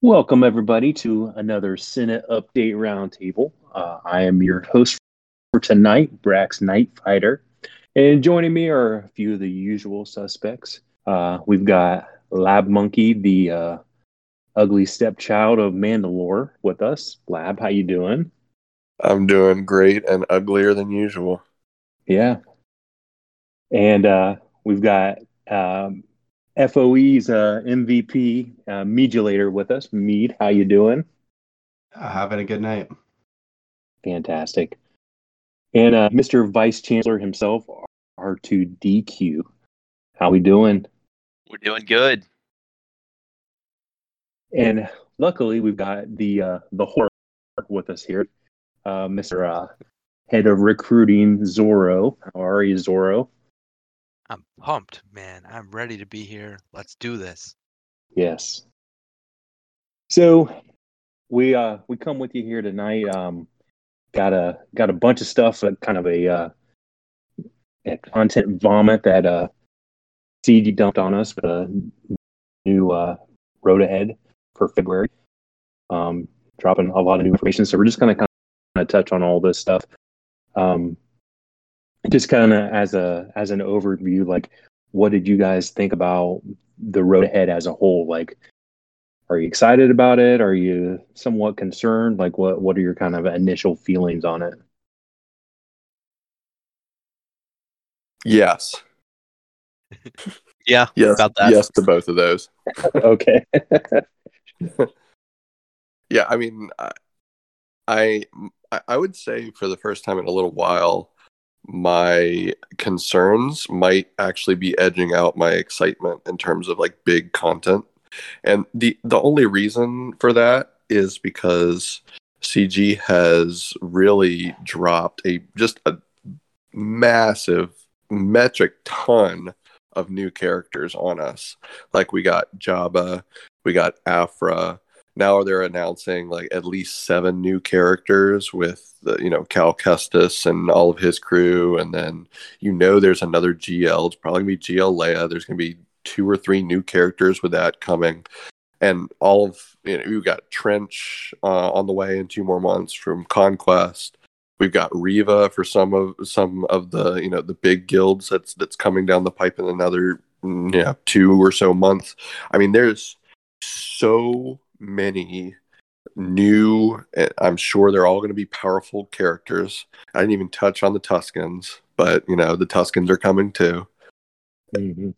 Welcome, everybody, to another Senate Update Roundtable. Uh, I am your host for tonight, Brax Night Fighter. And joining me are a few of the usual suspects. Uh, we've got Lab Monkey, the uh, ugly stepchild of Mandalore, with us. Lab, how you doing? I'm doing great and uglier than usual. Yeah. And uh, we've got um, FOE's uh, MVP uh, Meadulator with us. Mead, how you doing? Uh, having a good night. Fantastic. And uh, Mr. Vice Chancellor himself, R2DQ. How we doing? We're doing good. And luckily, we've got the uh, the horror with us here, uh, Mr. Uh, Head of Recruiting Zorro. How are you, Zorro? I'm pumped, man. I'm ready to be here. Let's do this. Yes. So we uh we come with you here tonight. Um got a got a bunch of stuff, uh, kind of a uh a content vomit that uh CG dumped on us, but a new uh road ahead for February. Um dropping a lot of new information. So we're just gonna kind of touch on all this stuff. Um just kind of as a as an overview like what did you guys think about the road ahead as a whole like are you excited about it are you somewhat concerned like what what are your kind of initial feelings on it Yes. Yeah, Yes. about that. Yes to both of those. okay Yeah, I mean, I, I I would say for the first time in a little while, my concerns might actually be edging out my excitement in terms of like big content. And the the only reason for that is because CG has really dropped a just a massive metric ton of new characters on us. Like we got Jabba, we got Aphra. Now they're announcing like at least seven new characters with the you know Cal Kestis and all of his crew, and then you know there's another GL. It's probably gonna be GL Leia. There's gonna be two or three new characters with that coming, and all of you know we've got Trench uh, on the way in two more months from Conquest. We've got Reva for some of some of the you know the big guilds that's that's coming down the pipe in another mm, yeah two or so months. I mean, there's so many new i'm sure they're all going to be powerful characters i didn't even touch on the tuskens but you know the tuskens are coming too Mhm.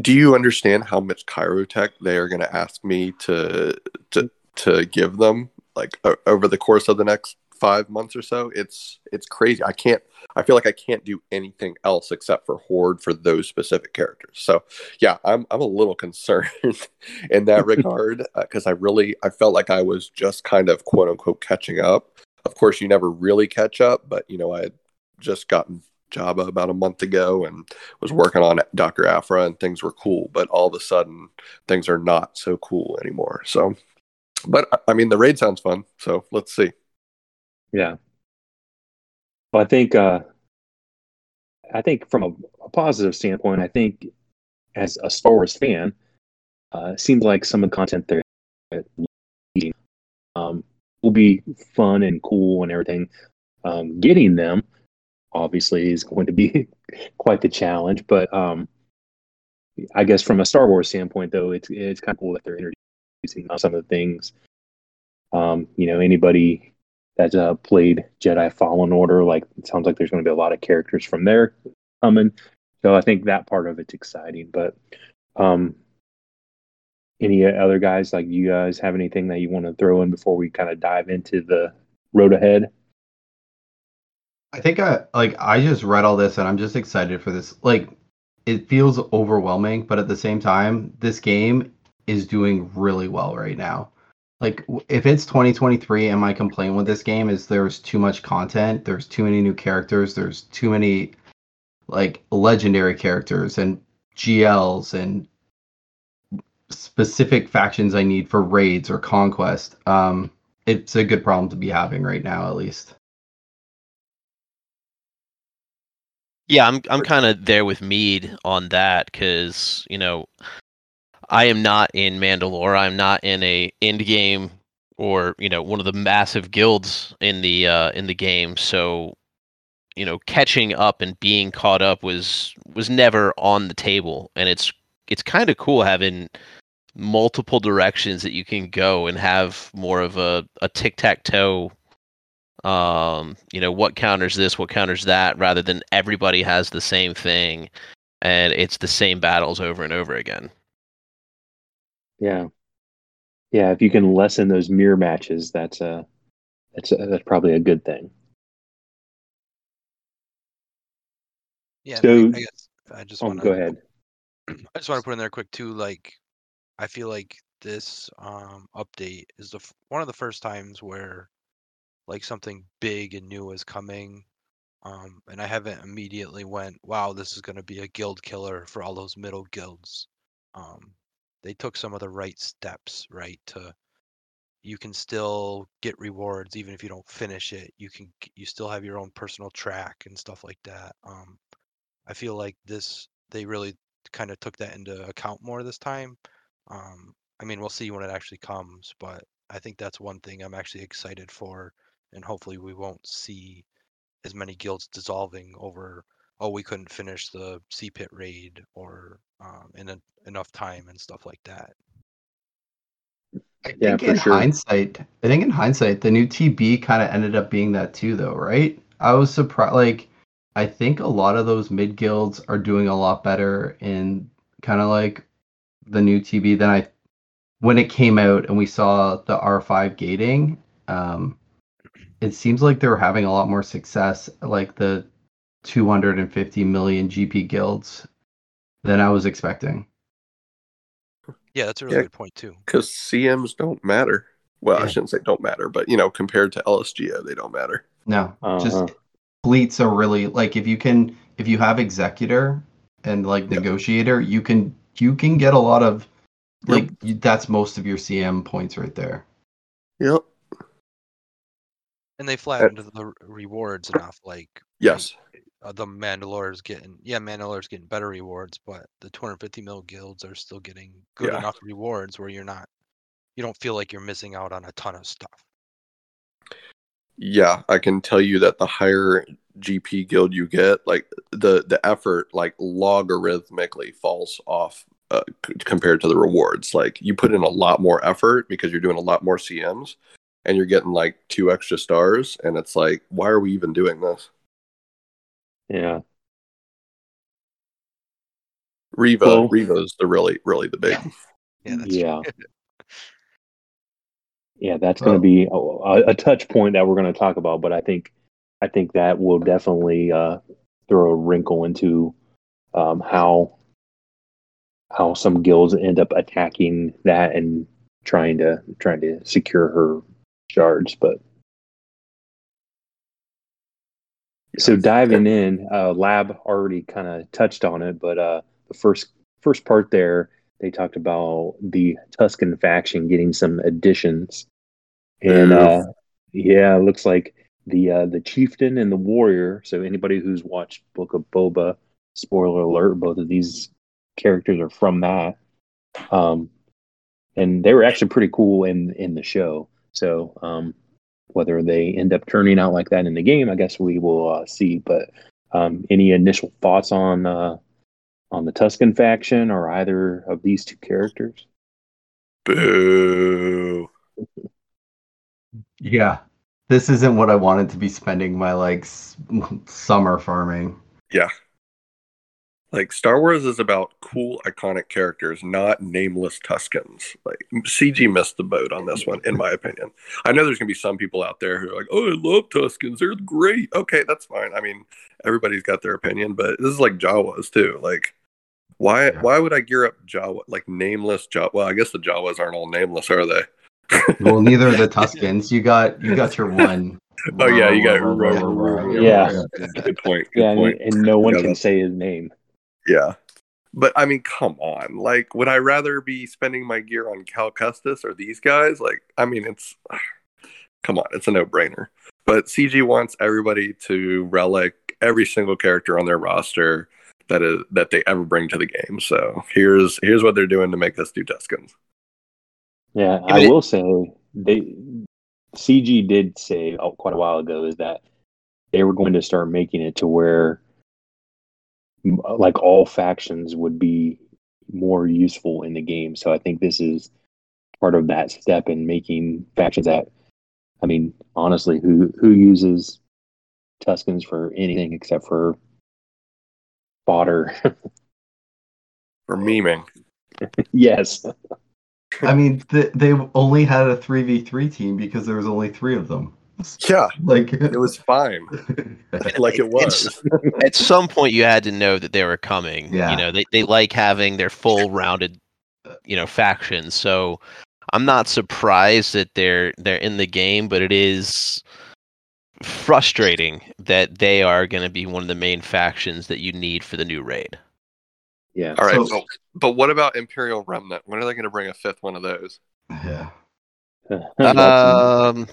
do you understand how much kyrotech they are going to ask me to to to give them like o- over the course of the next five months or so it's it's crazy i can't i feel like i can't do anything else except for horde for those specific characters so yeah i'm i'm a little concerned in that regard uh, because i really i felt like i was just kind of quote unquote catching up of course you never really catch up but you know i had just gotten Jabba about a month ago and was working on Dr. Aphra and things were cool, but all of a sudden things are not so cool anymore. So, but I mean, the raid sounds fun. So let's see. Yeah well i think uh i think from a, a positive standpoint i think as a star wars fan uh it seems like some of the content they're um, will be fun and cool and everything. Um, getting them obviously is going to be quite the challenge, but um, I guess from a Star Wars standpoint, though, it's it's kind of cool that they're introducing some of the things. Um, you know, anybody that's uh, played Jedi Fallen Order, like it sounds like there's going to be a lot of characters from there coming. So I think that part of it's exciting. But um, any other guys like you guys have anything that you want to throw in before we kind of dive into the road ahead? I think I like I just read all this and I'm just excited for this. Like it feels overwhelming, but at the same time, this game is doing really well right now. Like if it's 2023 and my complaint with this game is there's too much content, there's too many new characters, there's too many like legendary characters and GLs and specific factions I need for raids or conquest. Um it's a good problem to be having right now at least. Yeah, I'm I'm kind of there with Mead on that because you know I am not in Mandalore. I'm not in a end game or you know one of the massive guilds in the uh, in the game. So you know catching up and being caught up was was never on the table, and it's it's kind of cool having multiple directions that you can go and have more of a, a tic tac toe um you know what counters this what counters that rather than everybody has the same thing and it's the same battles over and over again Yeah. Yeah, if you can lessen those mirror matches, that's a that's a, that's probably a good thing. Yeah, So- I, guess I just Oh, want go ahead. I just want to put in there quick too. Like, I feel like this um, update is the one of the first times where like something big and new is coming, um, and I haven't immediately went, "Wow, this is going to be a guild killer for all those middle guilds." Um, they took some of the right steps, right? To you can still get rewards even if you don't finish it. You can you still have your own personal track and stuff like that. Um, I feel like this they really kind of took that into account more this time. Um, I mean, we'll see when it actually comes, but I think that's one thing I'm actually excited for, and hopefully we won't see as many guilds dissolving over oh we couldn't finish the CPIT raid or um, in a, enough time and stuff like that. I Yeah, think for in sure. hindsight, I think in hindsight, the new TB kind of ended up being that too, though, right? I was surprised. Like, I think a lot of those mid guilds are doing a lot better in kind of like the new TB than I when it came out and we saw the R5 gating. Um, it seems like they were having a lot more success, like the 250 million GP guilds, than I was expecting. Yeah, that's a really Yeah. good point too. because CMs don't matter. Well, I shouldn't say don't matter, but you know, compared to LSGO, they don't matter. No, Uh-huh. just fleets are really like if you can if you have executor and like Yeah. negotiator, you can you can get a lot of Yep. like you, that's most of your CM points right there. Yep. And they flattened the rewards enough. Like Yes. Uh, the Mandalore is getting yeah, Mandalore's getting better rewards, but the 250 mil guilds are still getting good Yeah. enough rewards where you're not you don't feel like you're missing out on a ton of stuff. Yeah, I can tell you that the higher GP guild you get, like the the effort, like logarithmically falls off uh, c- compared to the rewards. Like you put in a lot more effort because you're doing a lot more CMs, and you're getting like two extra stars, and it's like, why are we even doing this? Yeah. Revo, Well- Reva's the really, really the big. Yeah, that's yeah. Yeah, that's going to be a, a touch point that we're going to talk about, but I think I think that will definitely uh, throw a wrinkle into um, how how some guilds end up attacking that and trying to trying to secure her shards. But so diving in, uh, Lab already kind of touched on it, but uh, the first first part there, they talked about the Tusken faction getting some additions, and uh, yeah, it looks like the uh, the chieftain and the warrior. So anybody who's watched Book of Boba, spoiler alert, both of these characters are from that. Um, and they were actually pretty cool in in the show. So um, whether they end up turning out like that in the game, I guess we will uh, see. But um, any initial thoughts on uh, on the Tusken faction or either of these two characters? Boo. Yeah. This isn't what I wanted to be spending my like s- summer farming. Like Star Wars is about cool, iconic characters, not nameless Tuskens. Like CG missed the boat on this one, in my opinion. I know there's gonna be some people out there who are like, "Oh, I love Tuskens. They're great." Okay, that's fine. I mean, everybody's got their opinion, but this is like Jawas too. Like, why? Why would I gear up Jawa like nameless Jawa? Well, I guess the Jawas aren't all nameless, are they? Well, neither are the Tuskens. You got you got your one. Oh yeah, you got Yeah. Good point. Good Yeah, point. and no one can say his name. Yeah. But I mean, come on. Like, would I rather be spending my gear on Cal Kestis or these guys? Like, I mean, it's come on, it's a no brainer. But CG wants everybody to relic every single character on their roster. that is that they ever bring to the game. So here's here's what they're doing to make us do Tuskens. Yeah, Yeah, I but it- will say they CG did say oh, quite a while ago is that they were going to start making it to where m- like all factions would be more useful in the game. So I think this is part of that step in making factions that I mean, honestly, who who uses Tuskens for anything except for fodder? For memeing. yes. I mean, th- they only had a three v three team because there was only three of them. Yeah, Like it was fine. like it was. At some point, you had to know that they were coming. Yeah. You know, they, they like having their full rounded, you know, factions. So I'm not surprised that they're they're in the game, but it is frustrating that they are going to be one of the main factions that you need for the new raid. Yeah. All right, So- but, but what about Imperial Remnant? When are they going to bring a fifth one of those? yeah. Um,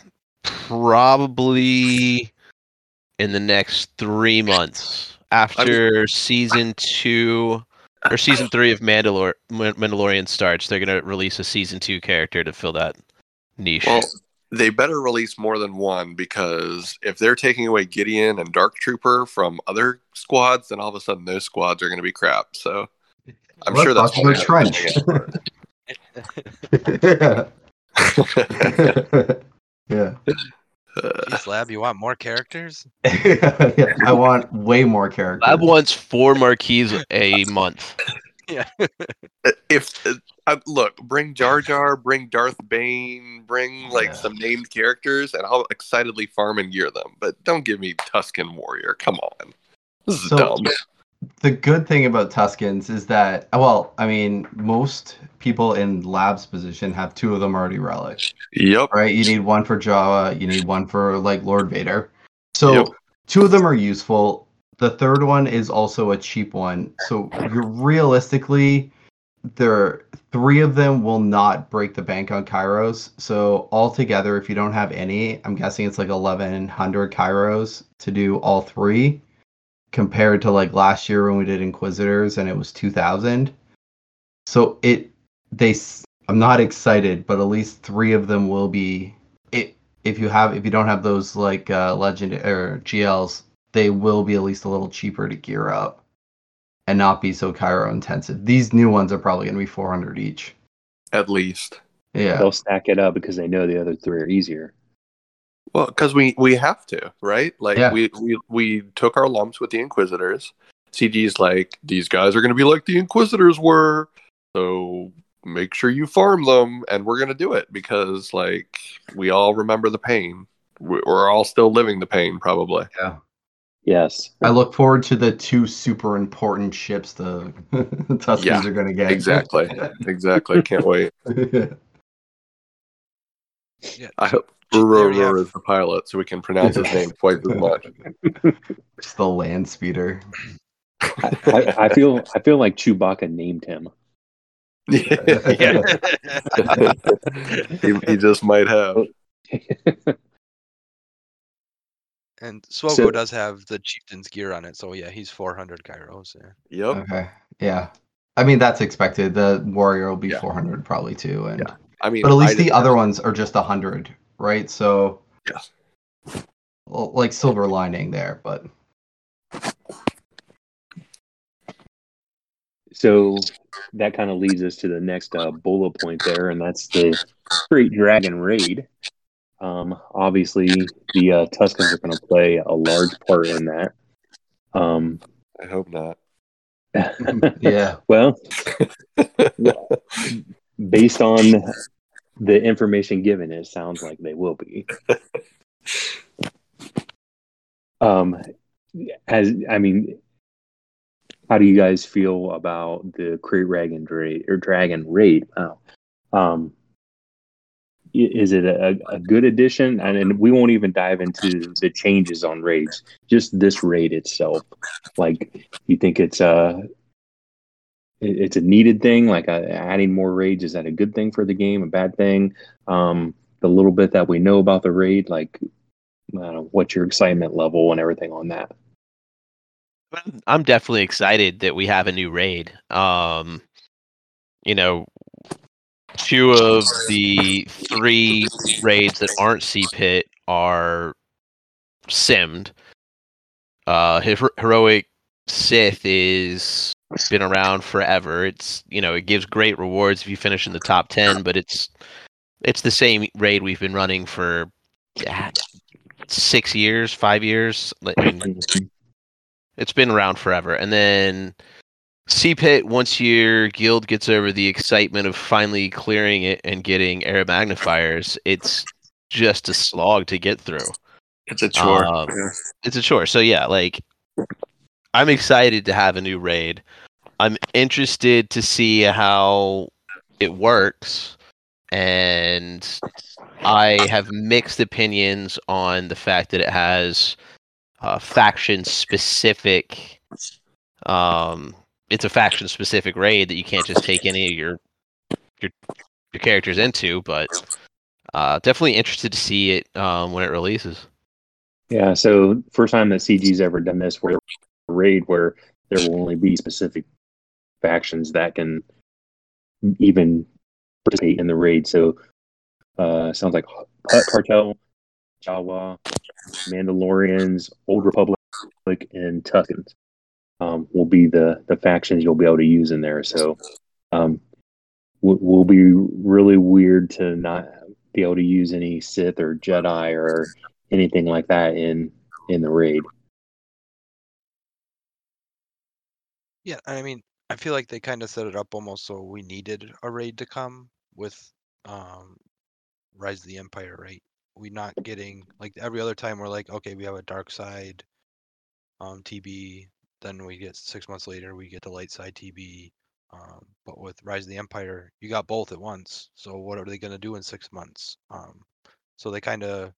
probably in the next three months after season two or season three of Mandalor- Mandalorian starts. They're gonna release a season two character to fill that niche. Well, they better release more than one because if they're taking away Gideon and Dark Trooper from other squads, then all of a sudden those squads are going to be crap. So I'm Well, sure that's talk about why they're trench. yeah. Jeez, Lab, you want more characters? yeah. I want way more characters. Lab wants four marquees a month. Yeah. if uh, look, bring Jar Jar, bring Darth Bane, bring like Yeah. some named characters, and I'll excitedly farm and gear them. But don't give me Tusken Warrior. Come on, this is So- dumb. The good thing about Tuskens is that, well, I mean, most people in Lab's position have two of them already relic, Yep. right? You need one for Jawa, you need one for like Lord Vader. So Yep. two of them are useful. The third one is also a cheap one. So you're realistically, there three of them will not break the bank on Kyros. So altogether, if you don't have any, I'm guessing it's like 1100 Kyros to do all three compared to like last year when we did Inquisitors and it was 2000. So it they I'm not excited, but at least 3 of them will be it if you have if you don't have those like uh legend or GLs, they will be at least a little cheaper to gear up and not be so Kyro intensive. These new ones are probably going to be 400 each. At least. Yeah. They'll stack it up because they know the other three are easier. Well, because we we have to, right? Like Yeah. we, we we took our lumps with the Inquisitors. CG's like these guys are going to be like the Inquisitors were, so make sure you farm them, and we're going to do it because like we all remember the pain. We- We're all still living the pain, probably. Yeah. Yes. I look forward to the two super important ships the Tuskens Yeah, are going to get. Exactly, exactly. Can't wait. Yeah. I hope They already Ruru have- is the pilot, so we can pronounce his name twice as much. Just the land speeder. I, I, I feel I feel like Chewbacca named him. yeah, he, he just might have. And Swogo So- does have the chieftain's gear on it, so yeah, he's 400 Kyros. Yeah. Yep. Okay. Yeah. I mean that's expected. The warrior will be Yeah. 400 probably too, and Yeah. I mean, but at least I the didn't- other ones are just 100, right? So Yes. well, like silver lining there, but So that kind of leads us to the next uh, bullet point there, and that's the Great Dragon Raid. Um, obviously, the uh, Tuskens are going to play a large part in that. Um, I hope not. yeah. well, based on the information given, it sounds like they will be. Um, as I mean, how do you guys feel about the Krayt Dragon raid or Dragon raid? Wow. Um, is it a, a good addition? And, and we won't even dive into the changes on raids. Just this raid itself. Like, you think it's a it- it's a needed thing? Like, uh, adding more raids is that a good thing for the game? A bad thing? Um, the little bit that we know about the raid, like, what's your excitement level and everything on that? I'm definitely excited that we have a new raid. Um, you know, two of the three raids that aren't C pit are simmed. Uh, Her- heroic Sith is been around forever. It's you know it gives great rewards if you finish in the top ten, but it's it's the same raid we've been running for yeah, six years, five years. I mean, it's been around forever. And then CPIT, once your guild gets over the excitement of finally clearing it and getting aeromagnifiers, it's just a slog to get through. It's a chore. Um, yeah. It's a chore. So yeah, like I'm excited to have a new raid. I'm interested to see how it works. And I have mixed opinions on the fact that it has uh, faction specific um it's a faction specific raid that you can't just take any of your your your characters into but uh definitely interested to see it um when it releases Yeah, so first time that CG's ever done this where raid where there will only be specific factions that can even participate in the raid. So uh sounds like Hutt Cartel, Jawa, Mandalorians, Old Republic, and Tuskens um, will be the the factions you'll be able to use in there. So um, w- will be really weird to not be able to use any Sith or Jedi or anything like that in in the raid. Yeah, I mean, I feel like they kind of set it up almost so we needed a raid to come with um Rise of the Empire, right? We not getting like every other time we're like, okay, we have a dark side um TB, then we get six months later we get the light side TB. Um, but with Rise of the Empire, you got both at once. So what are they gonna do in six months? Um, so they kind of,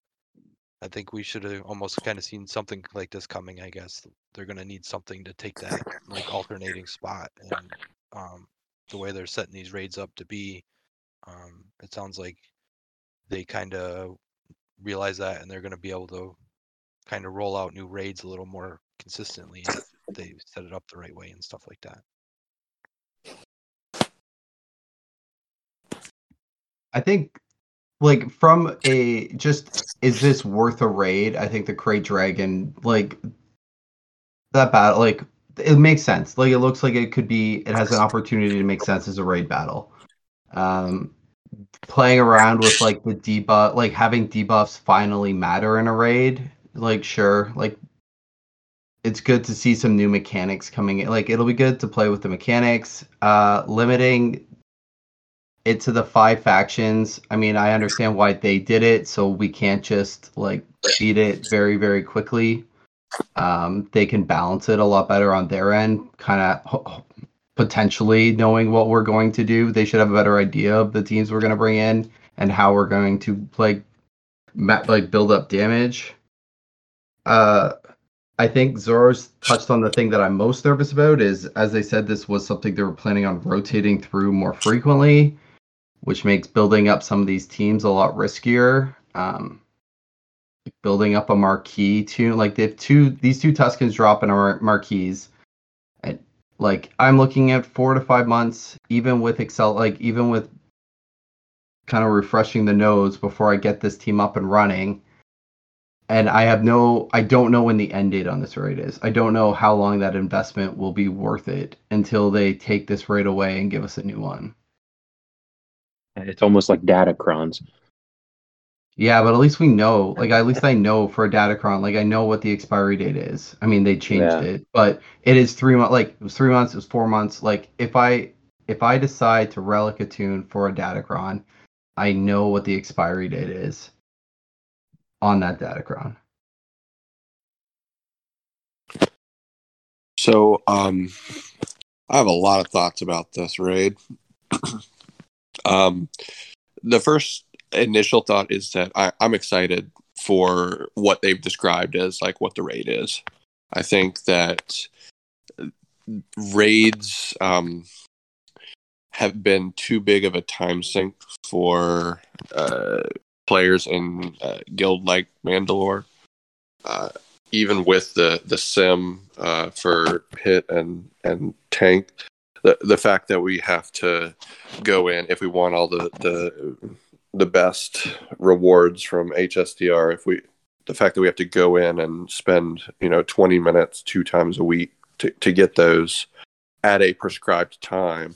I think we should have almost kind of seen something like this coming. I guess they're gonna need something to take that like alternating spot, and um, the way they're setting these raids up to be, um, it sounds like they kind of realize that, and they're gonna be able to kind of roll out new raids a little more consistently if they set it up the right way and stuff like that. I think like from a just is this worth a raid? I think the Krayt Dragon like that battle like it makes sense. Like it looks like it could be it has an opportunity to make sense as a raid battle. Um playing around with like the debuff like having debuffs finally matter in a raid, like sure, like it's good to see some new mechanics coming in. Like it'll be good to play with the mechanics. Uh limiting it to the five factions. I mean, I understand why they did it, so we can't just like beat it very, very quickly. Um, they can balance it a lot better on their end, kind of potentially knowing what we're going to do. They should have a better idea of the teams we're going to bring in and how we're going to like ma- like build up damage. Uh, I think Zorro's touched on the thing that I'm most nervous about is, as they said, this was something they were planning on rotating through more frequently which makes building up some of these teams a lot riskier. Um, building up a marquee too, like if two these two Tuskens drop in our marquees, and like I'm looking at four to five months, even with Excel, like even with kind of refreshing the nodes before I get this team up and running. And I have no, I don't know when the end date on this raid is. I don't know how long that investment will be worth it until they take this raid away and give us a new one. And it's almost like Datacrons. Yeah, but at least we know. Like at least I know for a Datacron, like I know what the expiry date is. I mean, they changed Yeah. it, but it is three months. Like it was three months. It was four months. Like if I if I decide to relic a tune for a Datacron, I know what the expiry date is on that Datacron. So, um, I have a lot of thoughts about this raid. um, the first initial thought is that I, I'm excited for what they've described as like what the raid is. I think that raids um, have been too big of a time sink for uh, players in uh, guild like Mandalore. Uh, even with the the sim uh, for pit and and tank, the the fact that we have to go in if we want all the the the best rewards from HSTR, if we the fact that we have to go in and spend you know 20 minutes two times a week to, to get those at a prescribed time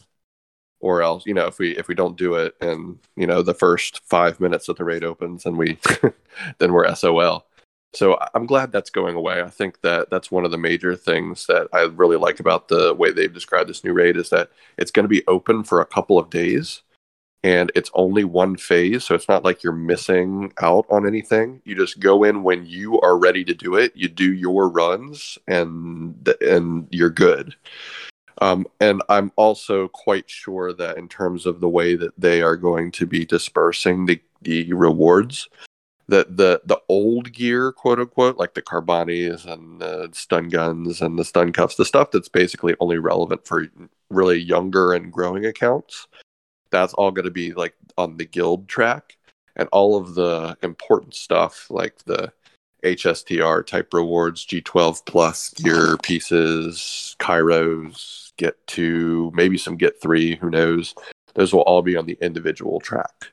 or else you know if we if we don't do it in you know the first five minutes that the raid opens and we then we're sol so i'm glad that's going away. I think that that's one of the major things that i really like about the way they've described this new raid is that it's going to be open for a couple of days and it's only one phase so it's not like you're missing out on anything. You just go in when you are ready to do it you do your runs and and you're good. Um, and i'm also quite sure that in terms of the way that they are going to be dispersing the, the rewards that the the old gear quote unquote like the carbantis and the stun guns and the stun cuffs the stuff that's basically only relevant for really younger and growing accounts that's all going to be like on the guild track and all of the important stuff like the HSTR type rewards, G12 plus gear pieces, Kyros, get two, maybe some get three, who knows? Those will all be on the individual track.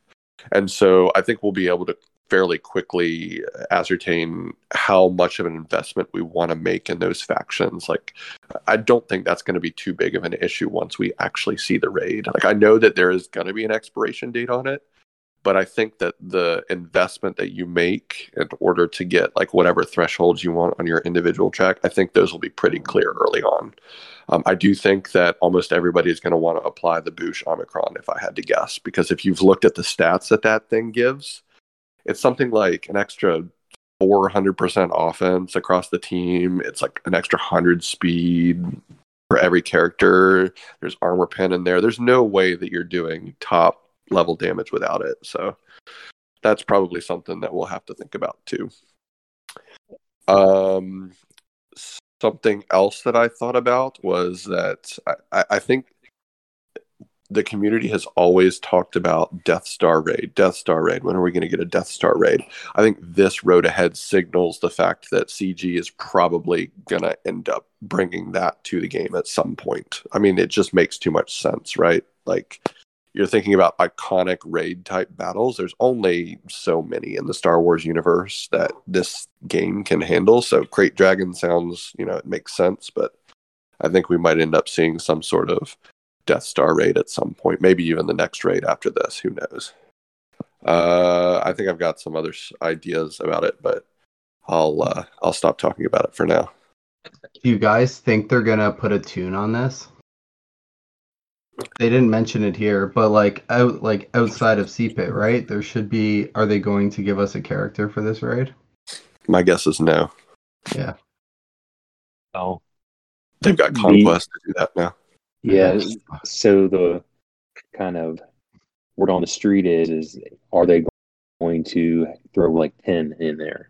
And so I think we'll be able to fairly quickly ascertain how much of an investment we want to make in those factions. Like, I don't think that's going to be too big of an issue once we actually see the raid. Like, I know that there is going to be an expiration date on it, but I think that the investment that you make in order to get like whatever thresholds you want on your individual track, I think those will be pretty clear early on. Um, I do think that almost everybody is going to want to apply the Boushh Omicron, if I had to guess, because if you've looked at the stats that that thing gives, it's something like an extra 400% offense across the team. It's like an extra 100 speed for every character. There's armor pen in there. There's no way that you're doing top level damage without it. So that's probably something that we'll have to think about too. Um, something else that I thought about was that I, I think the community has always talked about Death Star raid, Death Star raid. When are we going to get a Death Star raid? I think this road ahead signals the fact that CG is probably going to end up bringing that to the game at some point. I mean, it just makes too much sense, right? Like you're thinking about iconic raid type battles. There's only so many in the Star Wars universe that this game can handle. So Krayt Dragon sounds, you know, it makes sense, but I think we might end up seeing some sort of Death Star raid at some point, maybe even the next raid after this. Who knows? Uh, I think I've got some other ideas about it, but I'll uh, I'll stop talking about it for now. Do you guys think they're gonna put a tune on this? They didn't mention it here, but like out like outside of CPIT, right? There should be. Are they going to give us a character for this raid? My guess is no. Yeah. Oh, They've got The- conquest to do that now. Yeah. So the kind of word on the street is is are they going to throw like ten in there?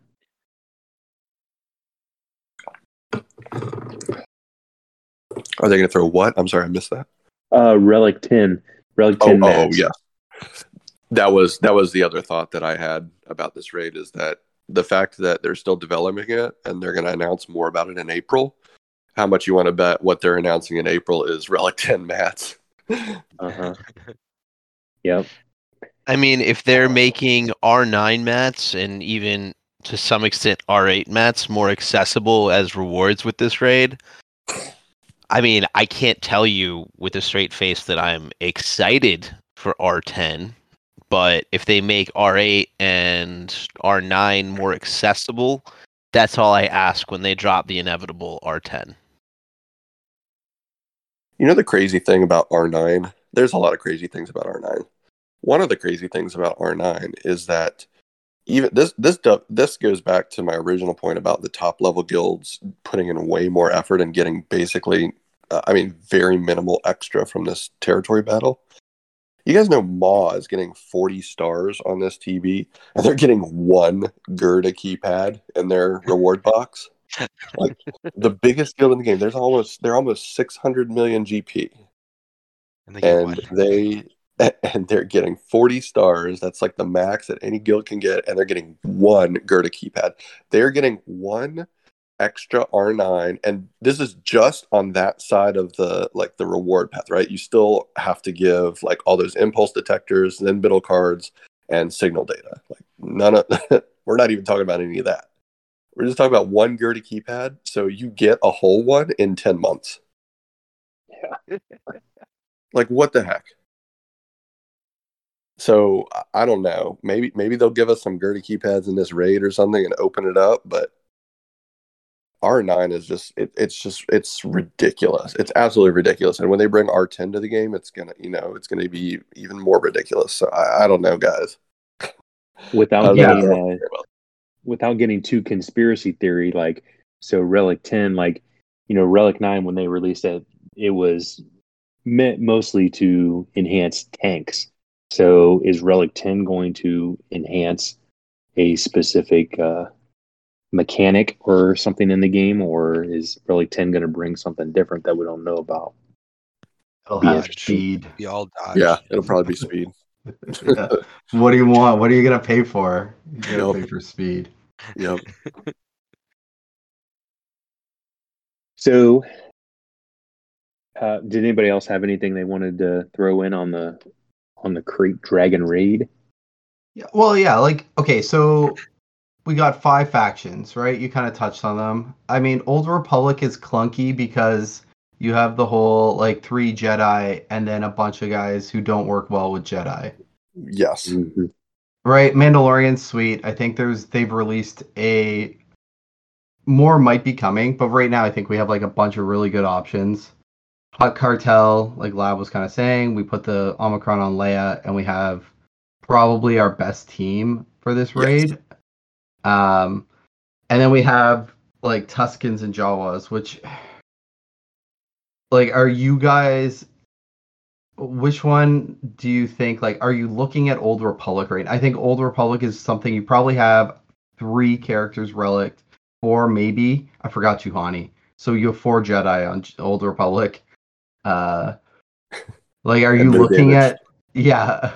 Are they going to throw what? I'm sorry, I missed that. Uh, relic ten, relic Oh, ten. oh, mats. yeah. That was that was the other thought that I had about this raid is that the fact that they're still developing it and they're going to announce more about it in April. How much you want to bet what they're announcing in April is relic ten mats? Uh huh. Yep. I mean, if they're making R9 mats and even to some extent R8 mats more accessible as rewards with this raid, I mean, I can't tell you with a straight face that I'm excited for R10, but if they make R8 and R9 more accessible, that's all I ask when they drop the inevitable R10. You know the crazy thing about R9? There's a lot of crazy things about R9. One of the crazy things about R9 is that even this this this goes back to my original point about the top level guilds putting in way more effort and getting basically uh, I mean very minimal extra from this territory battle. You guys know Maw is getting 40 stars on this TV and they're getting one Gyrda keypad in their reward box. Like the biggest guild in the game, there's almost they're almost 600 million GP And they and they and they're getting 40 stars that's like the max that any guild can get and they're getting one gyrda keypad they're getting one extra R9 and this is just on that side of the like the reward path, right? You still have to give like all those impulse detectors, then middle cards and signal data. Like none of we're not even talking about any of that. We're just talking about one Gertie keypad, so you get a whole one in 10 months. Yeah. like what the heck? So I- I don't know. Maybe maybe they'll give us some Gertie keypads in this raid or something and open it up, but R9 is just it, it's just it's ridiculous. It's absolutely ridiculous. And when they bring R10 to the game, it's gonna you know it's gonna be even more ridiculous. So I, I don't know, guys. without I don't getting know. uh, without getting too conspiracy theory like so relic 10 like you know relic 9 when they released it it was meant mostly to enhance tanks so is relic 10 going to enhance a specific uh, mechanic or something in the game or is relic 10 going to bring something different that we don't know about It'll Be have interesting. speed. We all dodge. Yeah, it'll probably be speed. Yeah. What do you want? What are you gonna pay for? You gotta Yep. pay for speed. Yep. so uh, did anybody else have anything they wanted to throw in on the on the krayt dragon raid Yeah. Well, yeah. Like, okay, so we got five factions, right? You kind of touched on them. I mean, Old Republic is clunky because you have the whole like three Jedi and then a bunch of guys who don't work well with Jedi. Yes. Mhm. Right, Mandalorian sweet. I think there's they've released a more might be coming, but right now I think we have like a bunch of really good options. Hutt Cartel, like Lab was kind of saying, we put the Omicron on Leia, and we have probably our best team for this Yes. raid. Um, and then we have like Tuskens and Jawas, which like are you guys which one do you think like are you looking at old republic right i think old republic is something you probably have three characters relic four maybe. I forgot Juhani. so you have four jedi on old republic. Uh like are you looking damage. at yeah.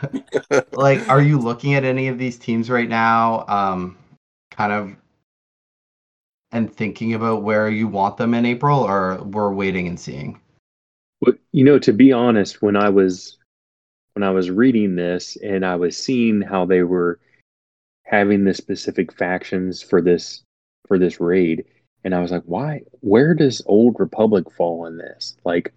Like are you looking at any of these teams right now um kind of and thinking about where you want them in april or we're waiting and seeing Well, you know, to be honest, when I was when I was reading this and I was seeing how they were having the specific factions for this for this raid, and I was like, why? Where does Old Republic fall in this? Like,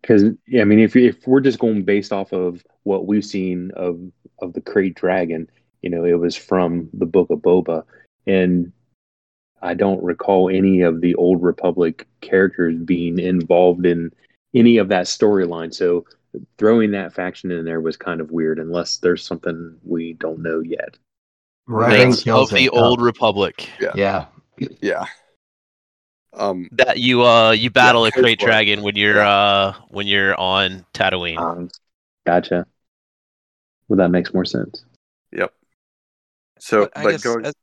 because I mean, if if we're just going based off of what we've seen of of the Krayt Dragon, you know, it was from the Book of Boba, and I don't recall any of the Old Republic characters being involved in any of that storyline. So throwing that faction in there was kind of weird, unless there's something we don't know yet. Right. Knights of the. Old Republic yeah yeah. Um. that you uh you battle a here's krayt dragon when you're uh when you're on Tatooine. Um, gotcha. Well, that makes more sense. Yep. So, But but, I guess go as,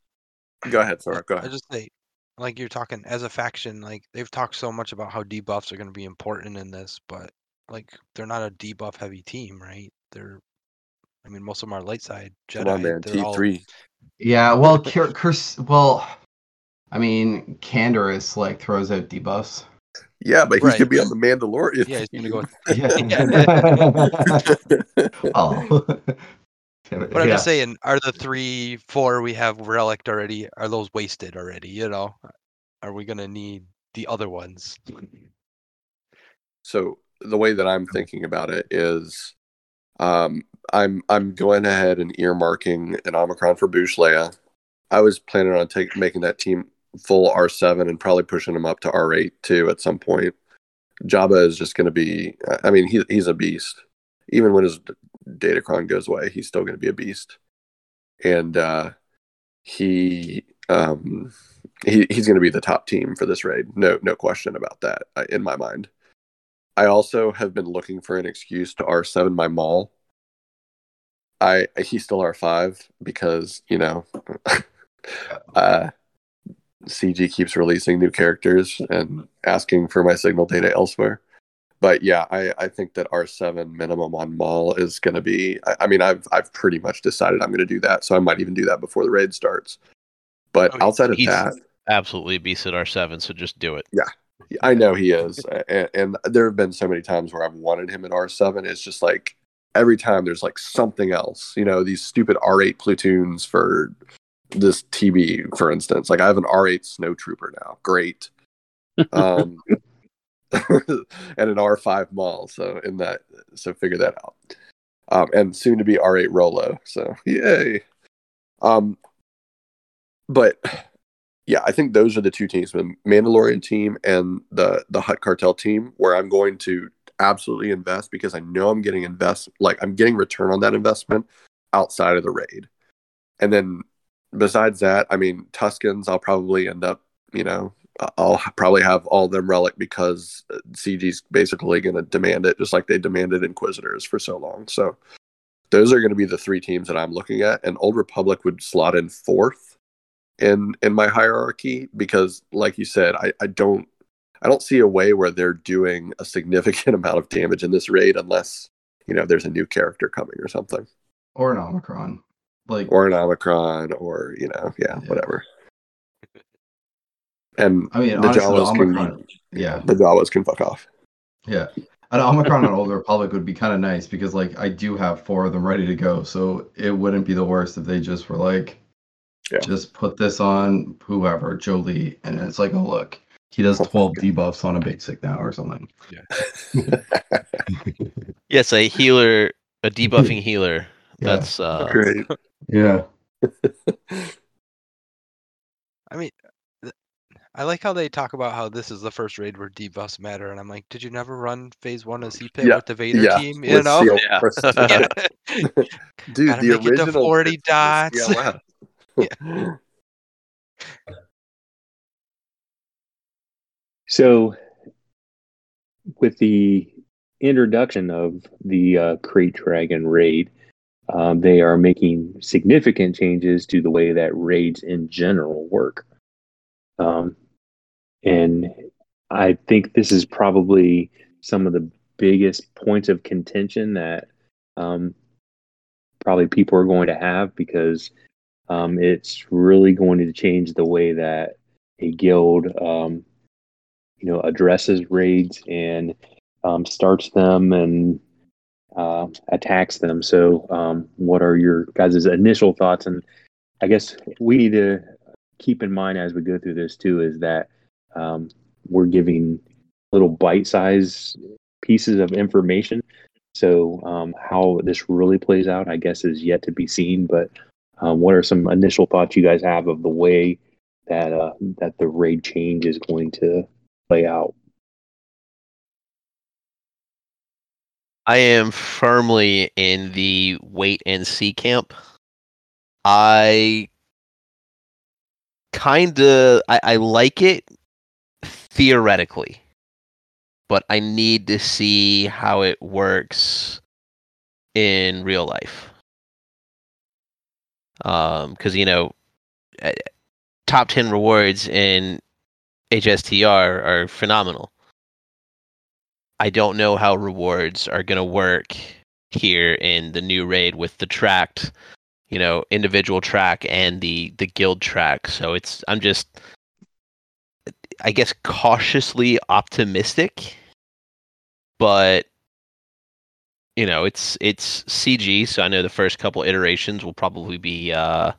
go ahead, Zorro. Go I ahead. just say, like you're talking as a faction, like they've talked so much about how debuffs are going to be important in this, but like they're not a debuff heavy team, right? They're, I mean, most of them are light side Jedi. Come on, man. They're T all- three. Yeah, well, Cur- Curs- well, I mean, Canderous like throws out debuffs. Yeah, but he's Right. gonna be on the Mandalorian. Yeah, he's gonna go. oh. But I'm just saying, are the three, four we have relicked already? Are those wasted already? You know, are we gonna need the other ones? so the way that I'm thinking about it is, um, I'm I'm going ahead and earmarking an Omicron for Boushh Leia. I was planning on taking making that team full R7 and probably pushing him up to R8 too at some point. Jabba is just going to be. I mean, he, he's a beast. Even when his datacron goes away, he's still going to be a beast. And uh, he um, he he's going to be the top team for this raid. No no question about that uh, in my mind. I also have been looking for an excuse to R7 my Maul. I he's still R5 because you know uh, CG keeps releasing new characters and asking for my signal data elsewhere. But yeah, I, I think that R7 minimum on Maul is going to be. I, I mean, I've I've pretty much decided I'm going to do that, so I might even do that before the raid starts. But Oh, outside of he's- that, absolutely a beast at R7, so just do it. Yeah, I know he is, and, and there have been so many times where I've wanted him at R seven. It's just like every time there's like something else. You know, these stupid R eight platoons for this TB, for instance. Like I have an R eight snowtrooper now. Great. Um, and an R five Maul. So in that, so figure that out. Um, and soon to be R eight Rolo. So yay. Um, but yeah, I think those are the two teams, the Mandalorian team and the the Hutt Cartel team, where I'm going to absolutely invest because I know I'm getting invest like I'm getting return on that investment outside of the raid. And then besides that, I mean Tuskens, I'll probably end up, you know, I'll probably have all them relic because uh, CG's basically going to demand it, just like they demanded Inquisitors for so long. So those are going to be the three teams that I'm looking at, and Old Republic would slot in fourth in in my hierarchy because like you said i i don't i don't see a way where they're doing a significant amount of damage in this raid unless you know there's a new character coming or something Or an Omicron. Like or an omicron or you know yeah, Yeah. whatever and I mean, the honestly, the jawas Omicron. can Yeah, the jawas can fuck off yeah. An Omicron on Old Republic would be kind of nice because like I do have four of them ready to go, so it wouldn't be the worst if they just were like, Yeah. just put this on whoever Jolee, and it's like, oh look, he does twelve debuffs on a basic now or something. Yeah. Yes, a healer, a debuffing healer. Yeah. That's uh, great Yeah, I mean, th- I like how they talk about how this is the first raid where debuffs matter, and I'm like, did you never run phase one of CPIT Yeah, with the Vader yeah team? You with know, Yeah. dude Gotta the make it to original 40 dots. CLF. So, with the introduction of the uh, Krayt Dragon raid, um, they are making significant changes to the way that raids in general work. Um, and I think this is probably some of the biggest points of contention that um, probably people are going to have because um, it's really going to change the way that a guild um, you know addresses raids and um, starts them and uh, attacks them. So, um, what are your guys' initial thoughts? And I guess we need to keep in mind as we go through this too is that um, we're giving little bite-sized pieces of information. So, um, how this really plays out, I guess, is yet to be seen. But um, what are some initial thoughts you guys have of the way that uh, that the raid change is going to play out? I am firmly in the wait and see camp. I kind of I, I like it theoretically, but I need to see how it works in real life. Um, because you know, eh, top ten rewards in HSTR are phenomenal. I don't know how rewards are going to work here in the new raid with the tracked, you know, individual track and the the guild track. So it's I'm just I guess cautiously optimistic, but you know, it's it's CG, so I know the first couple iterations will probably be uh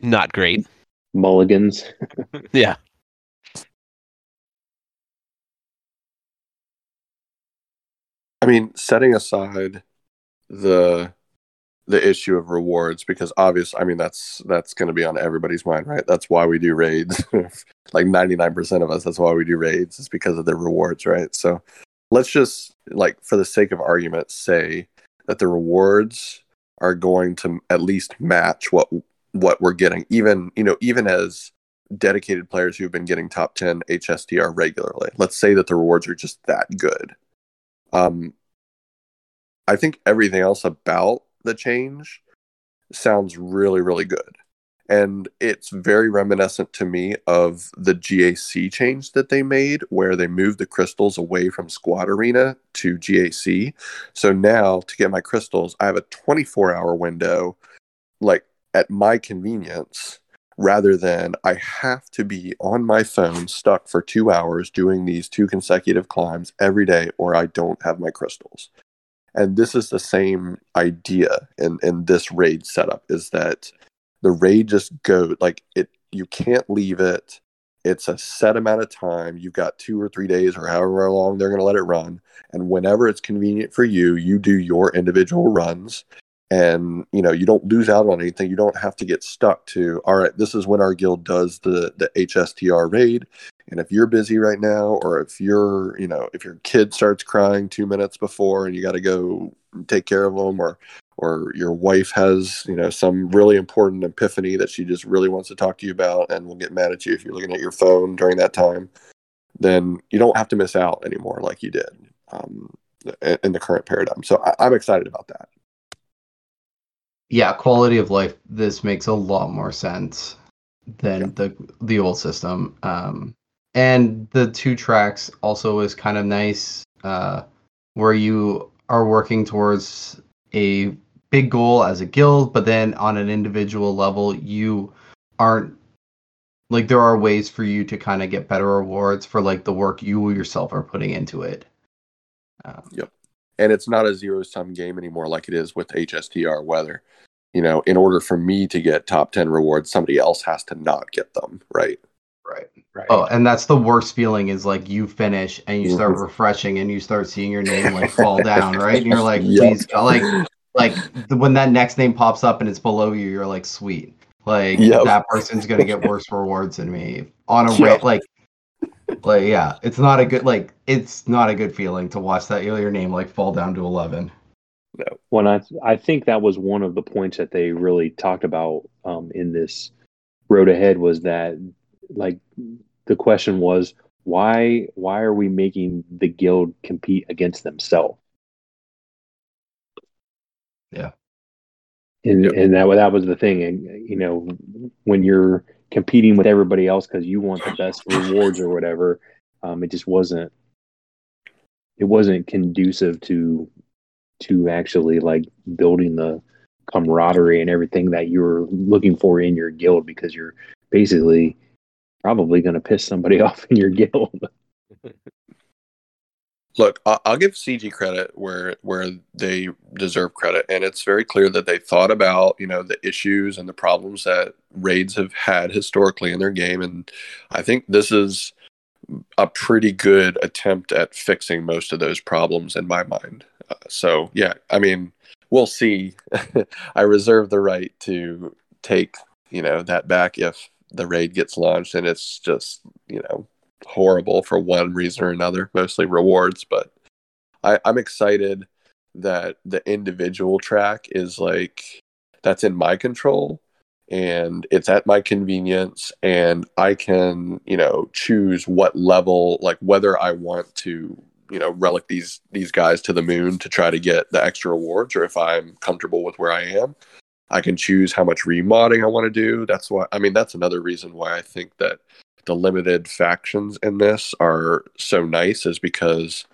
not great. Mulligans. Yeah. I mean, setting aside the the issue of rewards because obviously, I mean that's that's going to be on everybody's mind, right? That's why we do raids. like 99% of us that's why we do raids is because of the rewards, right? So let's just like for the sake of argument say that the rewards are going to at least match what what we're getting even, you know, even as dedicated players who've been getting top 10 HSTR regularly. Let's say that the rewards are just that good. Um, I think everything else about the change sounds really, really good. And it's very reminiscent to me of the GAC change that they made, where they moved the crystals away from Squad Arena to GAC. So now to get my crystals, I have a 24 hour window, like at my convenience, rather than I have to be on my phone stuck for two hours doing these two consecutive climbs every day or I don't have my crystals. And this is the same idea in, in this raid setup is that the raid just go like it you can't leave it. It's a set amount of time. You've got two or three days or however long they're gonna let it run. And whenever it's convenient for you, you do your individual runs and you know you don't lose out on anything. You don't have to get stuck to all right this is when our guild does the the hstr raid and if you're busy right now or if you're you know if your kid starts crying two minutes before and you got to go take care of them or or your wife has you know some really important epiphany that she just really wants to talk to you about and will get mad at you if you're looking at your phone during that time then you don't have to miss out anymore like you did um, in the current paradigm. So I, i'm excited about that yeah, quality of life. This makes a lot more sense than Yeah. the the old system. Um, and the two tracks also is kind of nice, uh, where you are working towards a big goal as a guild, but then on an individual level, you aren't like there are ways for you to kind of get better rewards for like the work you yourself are putting into it. Um, and it's not a zero sum game anymore like it is with HSTR weather. You know, in order for me to get top 10 rewards, somebody else has to not get them, right? right. Right. Oh, and that's the worst feeling is like you finish and you start Mhm. refreshing and you start seeing your name like fall down, right? And you're like, Yep. please, God, like, like when that next name pops up and it's below you, you're like, sweet, like Yep. that person's gonna get worse rewards than me on a Yep. rate, like, like yeah, it's not a good like it's not a good feeling to watch that your name like fall down to eleven. When I I think that was one of the points that they really talked about um, in this road ahead was that like the question was why why are we making the guild compete against themselves? Yeah. And Yep. and that that was the thing, and you know when you're competing with everybody else because you want the best rewards or whatever, um, it just wasn't it wasn't conducive to to actually like building the camaraderie and everything that you're looking for in your guild because you're basically probably going to piss somebody off in your guild. Look, I'll give CG credit where where they deserve credit, and it's very clear that they thought about you know the issues and the problems that raids have had historically in their game, and I think this is a pretty good attempt at fixing most of those problems in my mind. Uh, so yeah, I mean, we'll see. I reserve the right to take you know that back if the raid gets launched and it's just you know horrible for one reason or another, mostly rewards. But I, I'm excited that the individual track is like that's in my control and it's at my convenience and I can, you know, choose what level, like whether I want to, you know, relic these these guys to the moon to try to get the extra rewards or if I'm comfortable with where I am. I can choose how much remodding I want to do. That's why I mean that's another reason why I think that the limited factions in this are so nice is because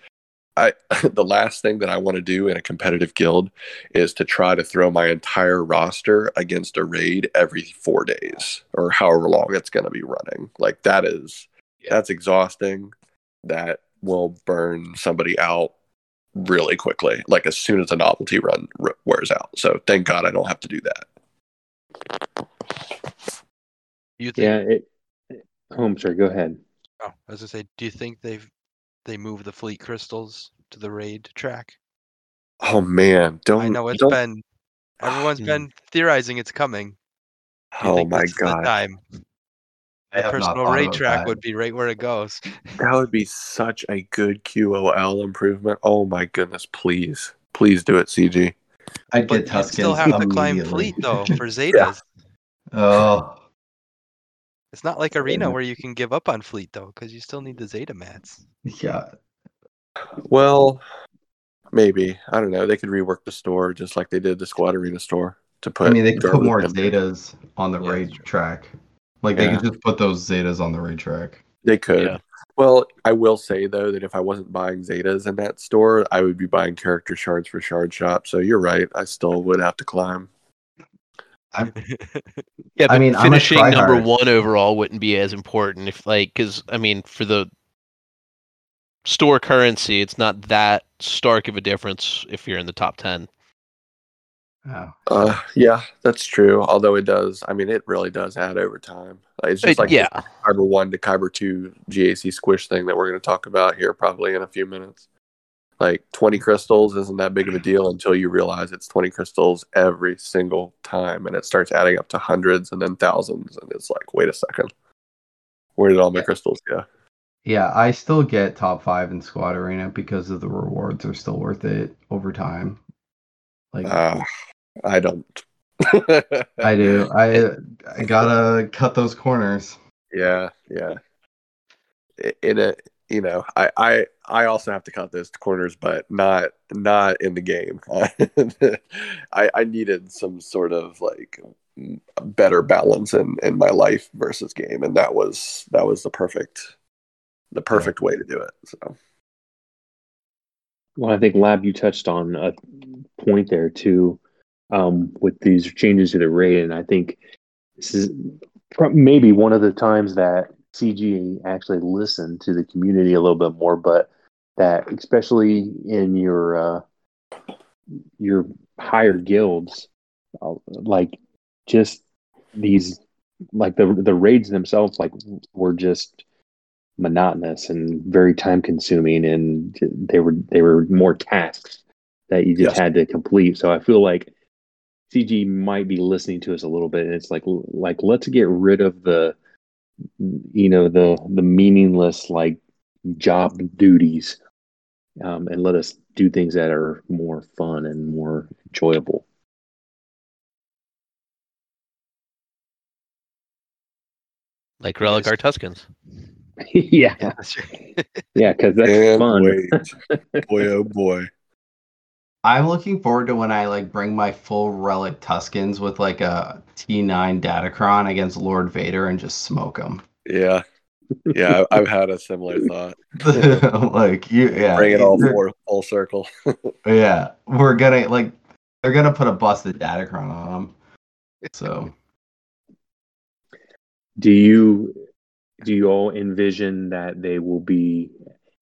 I the last thing that I want to do in a competitive guild is to try to throw my entire roster against a raid every 4 days or however long it's going to be running. Like that is that's exhausting. That will burn somebody out really quickly like as soon as the novelty run r- wears out. So thank God I don't have to do that. You think? yeah. It, oh, I'm sorry. Go ahead. Oh, as I say, do you think they've they move the fleet crystals to the raid track? Oh man, don't I know it's don't- been everyone's Hmm. been theorizing it's coming. Oh my this the god. time. I The personal raid track that. would be right where it goes. That would be such a good QOL improvement. Oh my goodness, please. Please do it, CG. I'd But get you still have to climb fleet though for Zetas. oh, It's not like arena where you can give up on fleet though, because you still need the Zeta mats. yeah. Well, maybe. I don't know. They could rework the store just like they did the Squad Arena store to put I mean, they could put more. Zetas on the Yeah, raid track. Like they Yeah. could just put those Zetas on the raid track. They could. Yeah. Well, I will say though that if I wasn't buying Zetas in that store, I would be buying character shards for Shard Shop. So you're right. I still would have to climb. Yeah, I but mean, I'm finishing number one overall wouldn't be as important if, like, because I mean, for the store currency, it's not that stark of a difference if you're in the top ten. Oh. Uh, yeah, that's true. Although it does, I mean, it really does add over time. It's just Uh, like yeah, the Kyber one to Kyber two GAC squish thing that we're going to talk about here probably in a few minutes. Like twenty crystals isn't that big of a deal until you realize it's twenty crystals every single time, and it starts adding up to hundreds and then thousands, and it's like, wait a second, where did all my Yeah. crystals go? Yeah, I still get top five in Squad Arena because of the rewards are still worth it over time. Like Uh, I don't. I do. I I gotta cut those corners. Yeah, yeah. In a, you know, I, I, I also have to cut those corners, but not, not in the game. I, I needed some sort of like better balance in, in my life versus game, and that was, that was the perfect, the perfect way to do it. So Well, I think Lab, you touched on a point there too, um, with these changes to the rate, and I think this is maybe one of the times that CG actually listened to the community a little bit more, but that especially in your uh, your higher guilds, uh, like just these, like the the raids themselves, like were just monotonous and very time consuming and they were they were more tasks that you just Yes. had to complete so i feel like cg might be listening to us a little bit and it's like like let's get rid of the you know the the meaningless like job duties um, and let us do things that are more fun and more enjoyable like Relic Yes. are Tuskens. yeah Yeah, that's right. yeah because that's and fun wait, boy, oh boy, I'm looking forward to when I like bring my full relic Tuskens with like a T9 Datacron against Lord Vader and just smoke them. yeah, yeah. I- I've had a similar thought. like you, yeah, Bring it all you're- full, full circle. Yeah, we're gonna like they're gonna put a busted Datacron on them. So do you do you all envision that they will be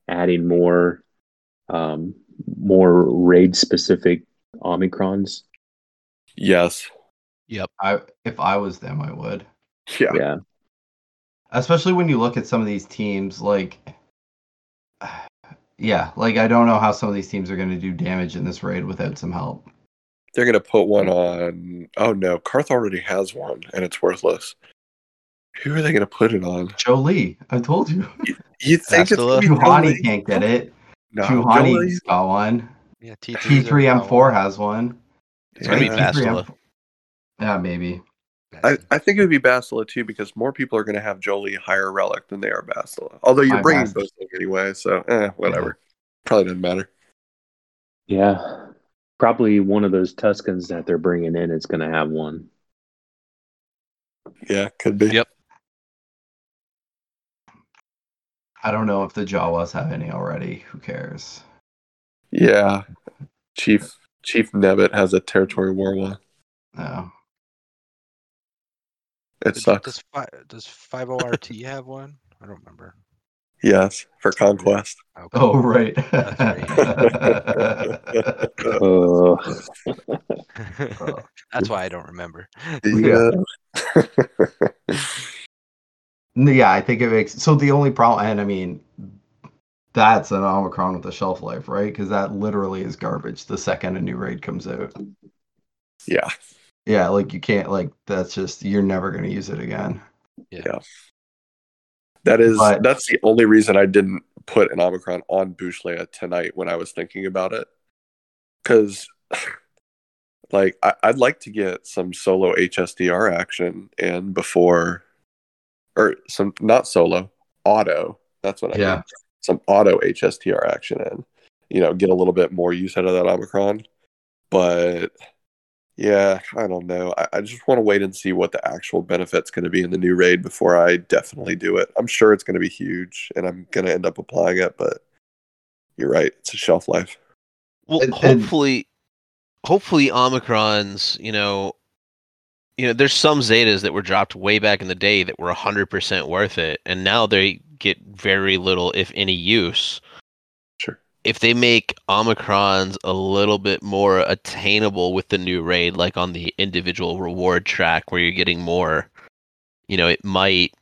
adding more um more raid specific omicrons yes. Yep. I if I was them, I would. Yeah. yeah Especially when you look at some of these teams, like yeah, like I don't know how some of these teams are gonna do damage in this raid without some help. They're gonna put one on. Oh no, Karth already has one, and it's worthless. Who are they gonna put it on? Jolee, I told you. You think it's Bastila? gonna be Jolee? can't get it. No, Juhani's Jolee- got one. Yeah, T3 T3M4 has one. It's gonna be Yeah. Bastila. Yeah, maybe. I, I think it would be Bastila too because more people are going to have Jolee higher relic than they are Bastila. Although you're My bringing Bast- both anyway, so eh, whatever. Probably doesn't matter. yeah probably one of those tuskens that they're bringing in is going to have one Yeah, could be. Yep. I don't know if the Jawas have any already. Who cares? Yeah, Chief Chief Nebit has a territory war one. No. It Does, sucks. does, fi- does 50RT have one? I don't remember. Yes, for conquest. Okay. Oh right. uh, That's why I don't remember. Yeah. yeah, I think it makes so the only problem and I mean that's an Omicron with a shelf life, right? Because that literally is garbage the second a new raid comes out. yeah. Yeah, like you can't like that's just you're never gonna use it again. Yeah. That is But- that's the only reason I didn't put an Omicron on Boushh Leia tonight when I was thinking about it. Cause like I, I'd like to get some solo HSTR action in before or some not solo, auto. That's what I Yeah. mean. Some auto HSTR action in. You know, get a little bit more use out of that Omicron. But yeah, I don't know. I, I just want to wait and see what the actual benefit's going to be in the new raid before I definitely do it. I'm sure it's going to be huge and I'm going to end up applying it, but you're right. It's a shelf life. Well, And- and- hopefully, hopefully Omicron's, you know, you know, there's some Zetas that were dropped way back in the day that were 100% worth it, and now they get very little, if any, use. Sure. If they make Omicrons a little bit more attainable with the new raid, like on the individual reward track where you're getting more, you know, it might,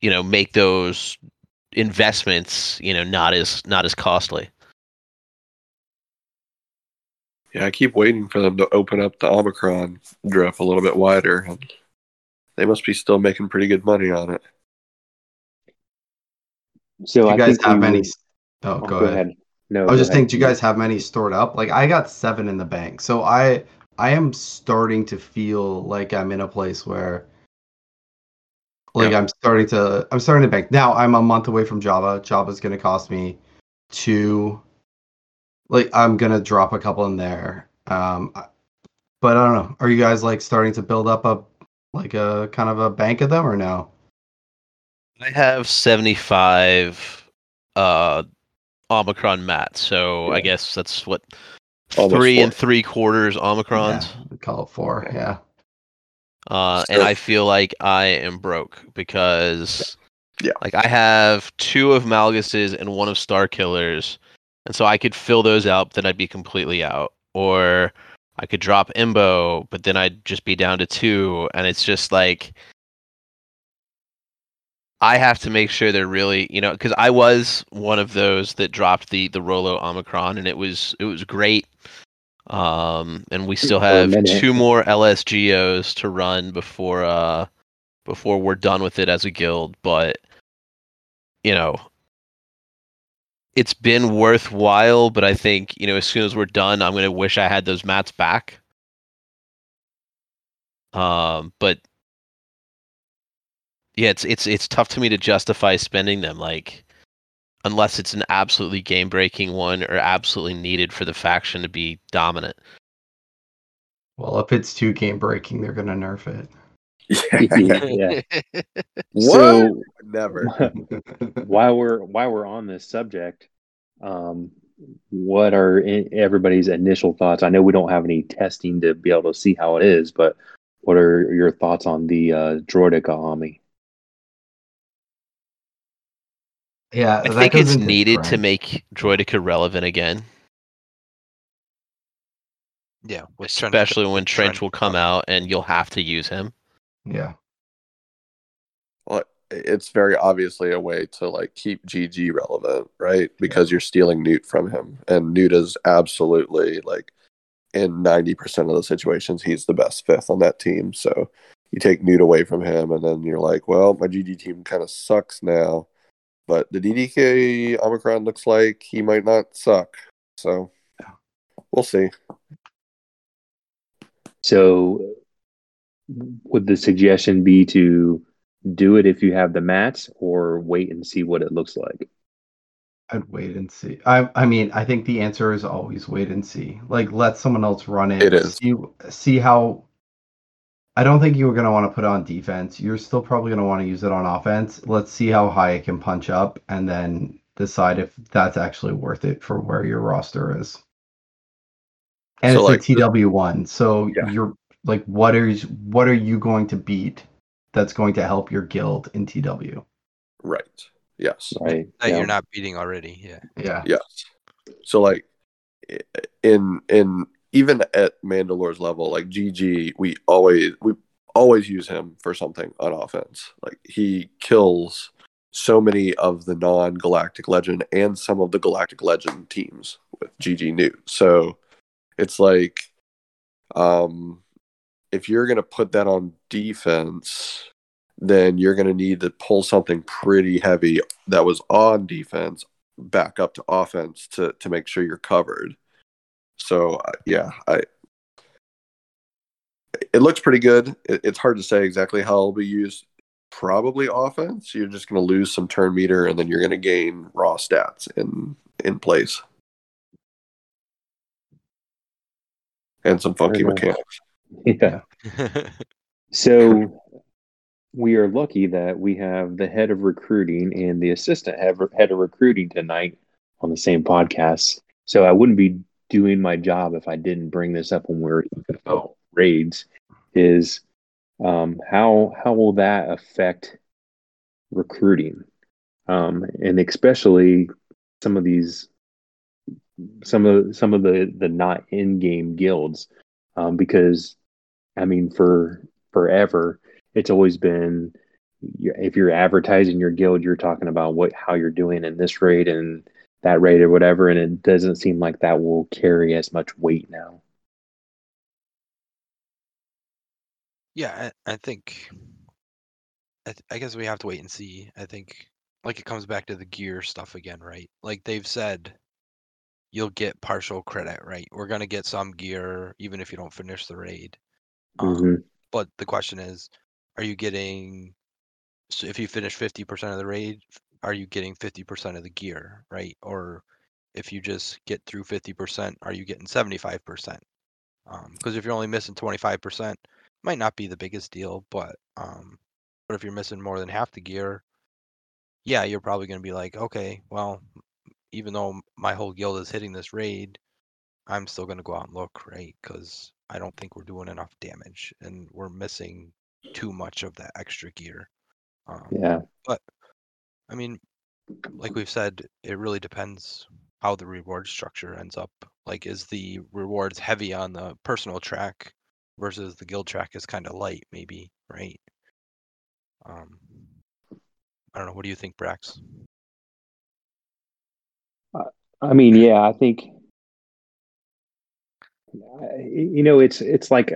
you know, make those investments, you know, not as not as costly. Yeah, I keep waiting for them to open up the Omicron drift a little bit wider. And they must be still making pretty good money on it. So Do I you guys think have we many? Oh, oh, go, ahead. No, I was just ahead. thinking, do you guys have many stored up? Like I got seven in the bank, so I I am starting to feel like I'm in a place where, like Yeah. I'm starting to I'm starting to bank. Now I'm a month away from Jabba. Jabba's going to cost me two. Like I'm gonna drop a couple in there. Um, but I don't know. Are you guys like starting to build up a like a kind of a bank of them or no? I have 75 uh Omicron mats, so I guess that's what Almost three four. and three quarters Omicrons. Yeah, call it four. Yeah. Uh, and I feel like I am broke because, Yeah. like I have two of Malgus's and one of Starkiller's, and so I could fill those out, but then I'd be completely out. Or I could drop Embo, but then I'd just be down to two, and it's just like I have to make sure they're really, you know, because I was one of those that dropped the the Rolo Omicron, and it was it was great. Um, and we still have two more LSGOs to run before uh before we're done with it as a guild. But you know, it's been worthwhile. But I think you know, as soon as we're done, I'm gonna wish I had those mats back. Um, but yeah, it's it's it's tough to me to justify spending them like unless it's an absolutely game breaking one or absolutely needed for the faction to be dominant. Well, if it's too game breaking, they're gonna nerf it. Yeah. What? So Never. while we're while we're on this subject, um, what are i- everybody's initial thoughts? I know we don't have any testing to be able to see how it is, but what are your thoughts on the uh, Droideka Ami? yeah, I think it's needed to make Droideka relevant again, yeah, with Trench co- especially when with Trench will come out and you'll have to use him. Yeah. Well, it's very obviously a way to like keep GG relevant, right? Because you're stealing Nute from him, and Nute is absolutely like in ninety percent of the situations he's the best fifth on that team. So you take Nute away from him, and then you're like, well, my GG team kind of sucks now. But the DDK Omicron looks like he might not suck. So we'll see. So, would the suggestion be to do it if you have the mats, or wait and see what it looks like? I'd wait and see. I I mean, I think the answer is always wait and see. Like let someone else run it. It is. See see how I don't think you were gonna want to put it on defense. You're still probably gonna want to use it on offense. Let's see how high it can punch up and then decide if that's actually worth it for where your roster is. And So, it's like, a TW one. So Yeah. you're like what are you, what are you going to beat that's going to help your guild in TW? Right. Yes. Right? that Yeah. you're not beating already. Yeah. Yeah. Yes. So like in in even at Mandalore's level, like GG, we always we always use him for something on offense. Like he kills so many of the non-galactic legend and some of the galactic legend teams with GG Nute. So it's like um if you're gonna put that on defense, then you're gonna need to pull something pretty heavy that was on defense back up to offense to to make sure you're covered. So uh, yeah, I it looks pretty good. It, it's hard to say exactly how it'll be used. Probably offense. You're just going to lose some turn meter, and then you're going to gain raw stats in in place, and some funky mechanics. Yeah. So we are lucky that we have the head of recruiting and the assistant head of recruiting tonight on the same podcast. So I wouldn't be doing my job if I didn't bring this up when we were talking about raids. is um, how how will that affect recruiting, um, and especially some of these some of some of the the not in game guilds, um, because I mean for forever it's always been if you're advertising your guild, you're talking about what how you're doing in this raid and that raid or whatever, and it doesn't seem like that will carry as much weight now. Yeah, I, I think. I, th- I guess we have to wait and see. I think, like, it comes back to the gear stuff again, right? Like they've said, you'll get partial credit, right? We're gonna get some gear even if you don't finish the raid. Um, Mhm. But the question is, are you getting? So if you finish fifty percent of the raid, are you getting fifty percent of the gear, right? Or if you just get through fifty percent, are you getting seventy five percent? Because if you're only missing twenty five percent, might not be the biggest deal, but um, but if you're missing more than half the gear, yeah, you're probably going to be like, okay, well, even though my whole guild is hitting this raid, I'm still going to go out and look, right? Because I don't think we're doing enough damage and we're missing too much of that extra gear. Um, Yeah. But I mean, like we've said, it really depends how the reward structure ends up. Like, is the rewards heavy on the personal track versus the guild track is kind of light, maybe, right? Um, I don't know. What do you think, Brax? I mean, yeah, I think you know it's it's like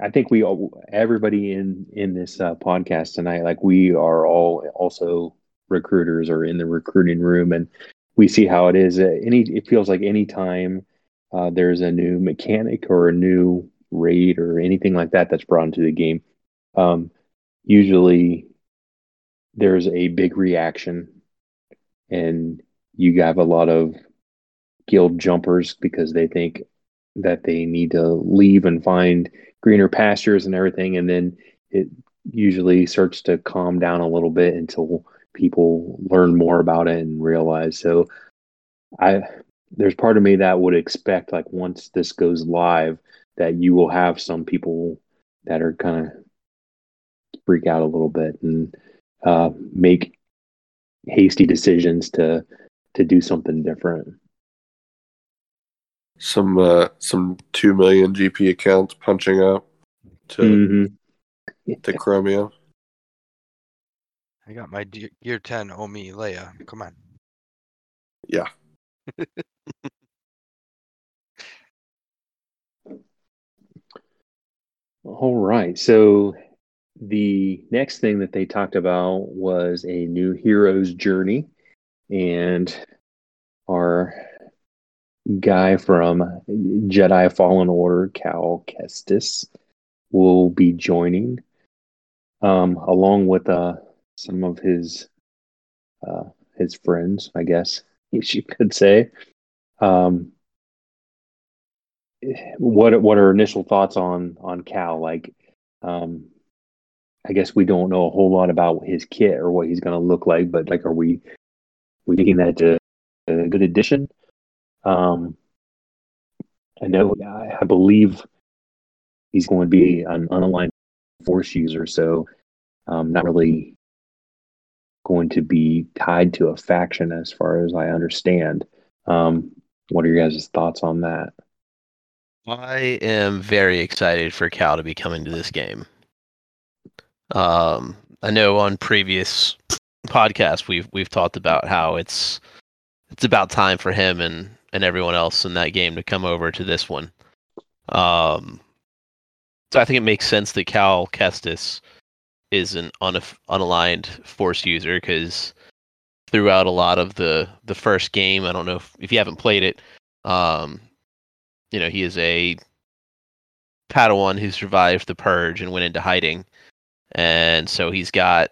I think we all everybody in in this uh, podcast tonight, like we are all also recruiters or in the recruiting room, and we see how it is. Uh, Any it feels like anytime uh, there's a new mechanic or a new raid or anything like that that's brought into the game, um, usually there's a big reaction, and you have a lot of guild jumpers because they think that they need to leave and find greener pastures and everything. And then it usually starts to calm down a little bit until people learn more about it and realize. So i there's part of me that would expect like once this goes live that you will have some people that are kind of freak out a little bit and uh, make hasty decisions to to do something different Some uh, some two million GP accounts punching up to Mhm. to Chromio. I got my Ge- Gear 10 Omi Leia. Come on. Yeah. All right. So the next thing that they talked about was a new hero's journey. And our guy from Jedi Fallen Order, Cal Kestis, will be joining, um, along with uh, some of his uh, his friends, I guess you could say. Um, what what are initial thoughts on on Cal? Like, um, I guess we don't know a whole lot about his kit or what he's going to look like, but like, are we we thinking that a, a good addition? Um, I know, I, believe he's going to be an unaligned force user, so um, not really going to be tied to a faction, as far as I understand. Um, what are your guys' thoughts on that? I am very excited for Cal to be coming to this game. Um, I know on previous podcasts we've we've talked about how it's it's about time for him and and everyone else in that game to come over to this one. Um, so I think it makes sense that Cal Kestis is an unaff- unaligned force user because throughout a lot of the the first game, I don't know if, if you haven't played it, um, you know, he is a Padawan who survived the purge and went into hiding, and so he's got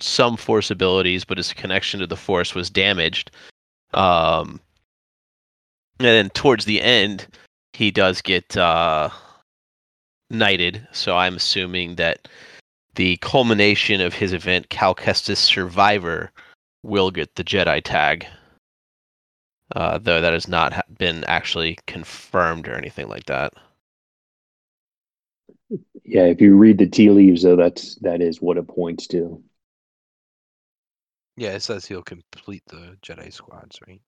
some force abilities, but his connection to the force was damaged. Um, and then towards the end, he does get uh, knighted. So I'm assuming that the culmination of his event, Cal Kestis Survivor, will get the Jedi tag. Uh, though that has not ha- been actually confirmed or anything like that. Yeah, if you read the tea leaves, though, that's that is what it points to. Yeah, it says he'll complete the Jedi squads, right?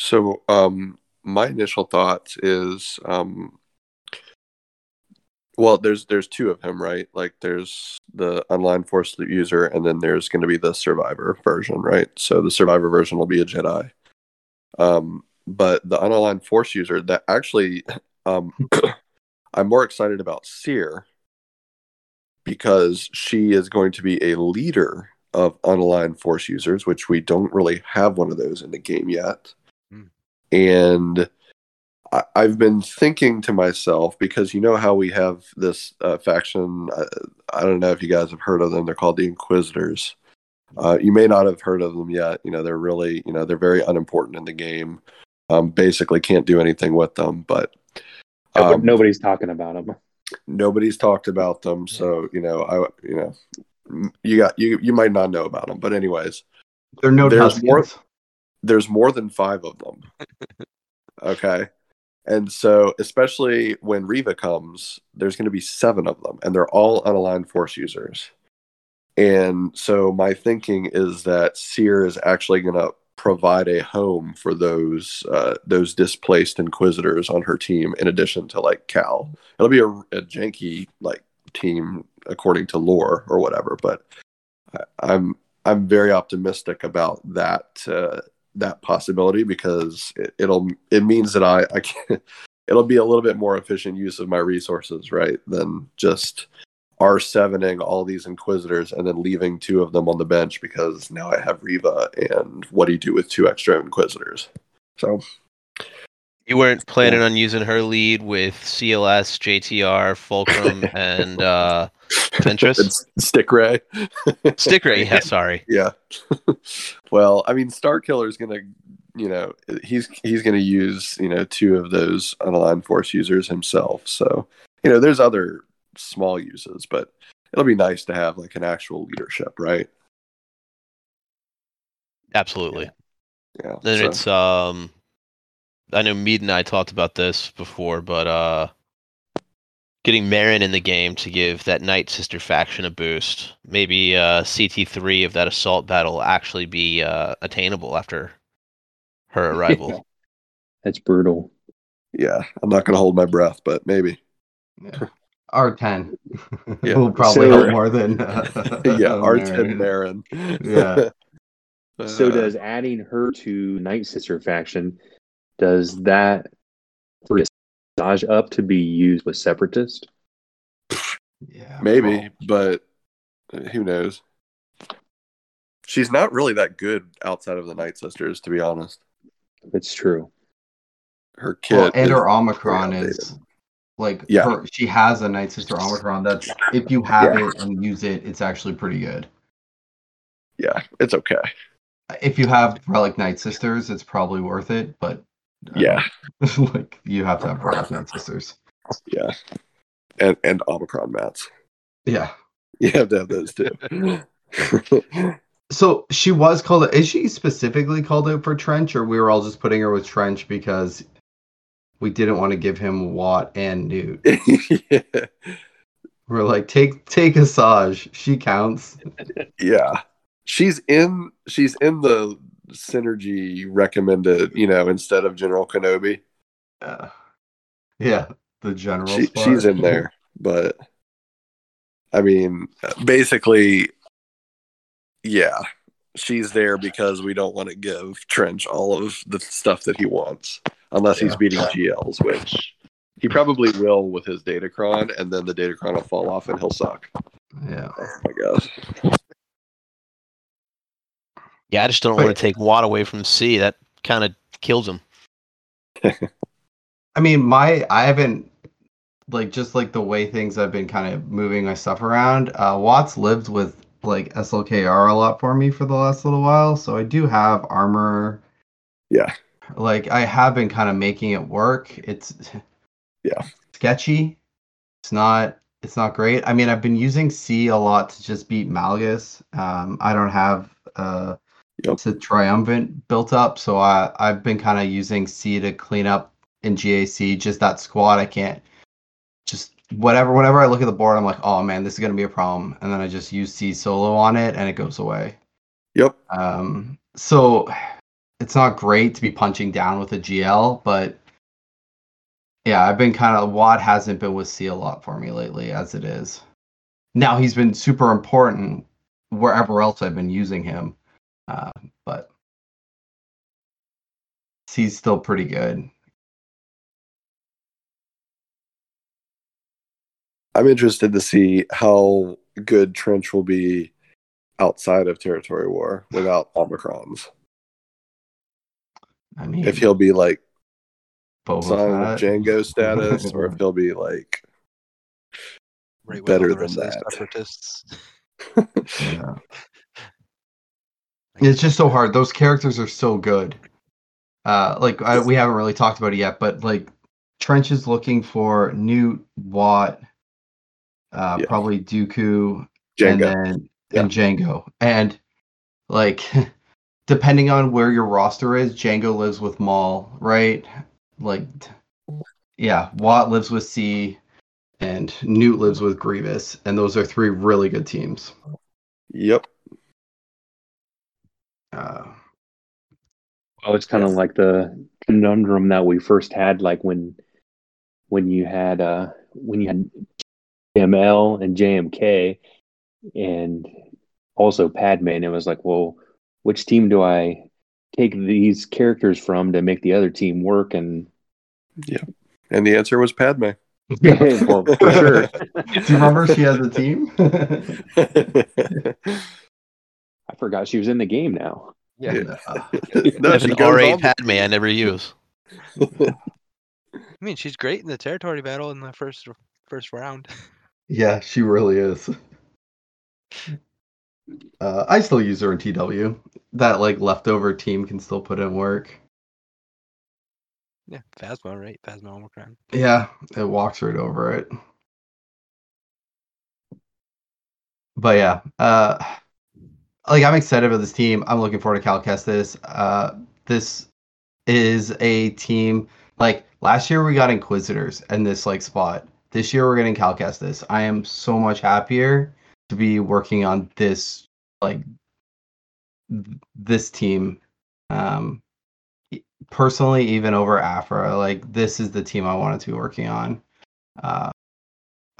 So, um, my initial thoughts is, um, well, there's there's two of him, right? Like, there's the unaligned force user, and then there's going to be the survivor version, right? So the survivor version will be a Jedi. Um, but the unaligned force user, that actually, um, I'm more excited about Cere because she is going to be a leader of unaligned force users, which we don't really have one of those in the game yet. And I, I've been thinking to myself because you know how we have this uh, faction. I, I don't know if you guys have heard of them. They're called the Inquisitors. Uh, you may not have heard of them yet. You know, they're really, you know, they're very unimportant in the game. Um, basically, can't do anything with them. But um, Nobody's talking about them. nobody's talked about them so you know i you know you got you you might not know about them but anyways They're no There's more- Tuskens. There's more than five of them. Okay? And so especially when Reva comes there's going to be seven of them and they're all unaligned force users. And so my thinking is that Cere is actually going to provide a home for those uh, those displaced inquisitors on her team in addition to like cal. It'll be a, a janky like team according to lore or whatever but I, i'm i'm very optimistic about that uh, that possibility because it, it'll it means that I I can it'll be a little bit more efficient use of my resources, right? Than just R7ing all these Inquisitors and then leaving two of them on the bench because now I have Reva and what do you do with two extra Inquisitors? So You weren't planning on using her lead with CLS, JTR, Fulcrum, and uh, Ventress? Stick Ray. Stick Ray, yeah, sorry. Yeah. well, I mean, Star is gonna, you know, he's he's gonna use you know two of those unaligned force users himself. So you know, there's other small uses, but it'll be nice to have like an actual leadership, right? Absolutely. Yeah. Then so- it's um I know Mead and I talked about this before, but uh getting Merrin in the game to give that Night Sister faction a boost. Maybe uh CT3 of that assault battle actually be uh attainable after her arrival. That's brutal. yeah, I'm not gonna hold my breath, but maybe. Yeah. R10 Yeah. will probably So- help more than uh, yeah, R10 Merrin. Merrin. Yeah. So Uh, does adding her to Night Sister faction does that free Asajj up to be used with Separatist? Yeah, maybe, but who knows? She's not really that good outside of the Night Sisters, to be honest. It's true. Her kit Well, and her Omicron is like Yeah. her, she has a Night Sister Omicron. That's if you have Yeah. it and use it, it's actually pretty good. yeah, it's okay. If you have Relic Night Sisters, it's probably worth it. But uh, Yeah, like you have to have Relic Night Sisters. yeah, and and Omicron mats. Yeah. You have to have those too. So she was called. Is she specifically called out for Trench, or we were all just putting her with Trench because we didn't want to give him Watt and Nute? yeah. We're like, take take Asajj. She counts. yeah, she's in. She's in the synergy recommended. You know, instead of General Kenobi, Uh, yeah, the general. she, she's in there. But I mean, basically, yeah, she's there because we don't want to give Trench all of the stuff that he wants, unless he's beating GLs, which he probably will with his Datacron, and then the Datacron will fall off and he'll suck. Yeah. Oh my god. Yeah, I just don't But- want to take Watt away from C. That kind of kills him. I mean, my I haven't like just like the way things have been kind of moving my stuff around. Uh, Watts lived with like SLKR a lot for me for the last little while, so I do have armor. Yeah. Like I have been kind of making it work. It's Yeah. sketchy. It's not. It's not great. I mean, I've been using C a lot to just beat Malgus. Um, I don't have uh Yep. It's a triumvirate built up, so I I've been kind of using C to clean up in GAC just that squad. I can't just whatever whenever I look at the board, I'm like, oh man, this is gonna be a problem, and then I just use C solo on it, and it goes away. Yep. Um, so it's not great to be punching down with a GL, but yeah, I've been kind of Watt hasn't been with C a lot for me lately, as it is. Now he's been super important wherever else I've been using him, uh, but he's still pretty good. I'm interested to see how good Trench will be outside of territory war without Omicrons. I mean, If he'll be like Boba sign with Fett. Django status, or if he'll be like Right Better all the rest than that. separatists. Yeah. It's just so hard. Those characters are so good. Uh, like I, we haven't really talked about it yet, but like Trench is looking for Nute, Wat, uh, Yeah. probably Dooku, and Django. then and Django. And like depending on where your roster is, Django lives with Maul, right? Like yeah, Wat lives with C and Nute lives with Grievous, and those are three really good teams. Yep. Uh, Well, it's kind of like the conundrum that we first had, like when when you had uh when you had ML and JMK and also Padme, and it was like, well, which team do I take these characters from to make the other team work? And yeah, And the answer was Padme. well, for sure. do you remember she has a team? I forgot she was in the game now. Yeah. no, I an goes R8 on- Padme I never use. I mean, she's great in the territory battle in the first first round. yeah, she really is. Uh, I still use her in TW. That like leftover team can still put in work. Yeah, Phasma, right? Phasma Omicron. Yeah, it walks right over it. But yeah, uh, like I'm excited about this team. I'm looking forward to Cal Kestis. Uh, this is a team like last year we got Inquisitors in this like spot. This year we're getting Cal Kestis. I am so much happier to be working on this like this team. Um, personally even over Aphra. Like this is the team I wanted to be working on. Uh,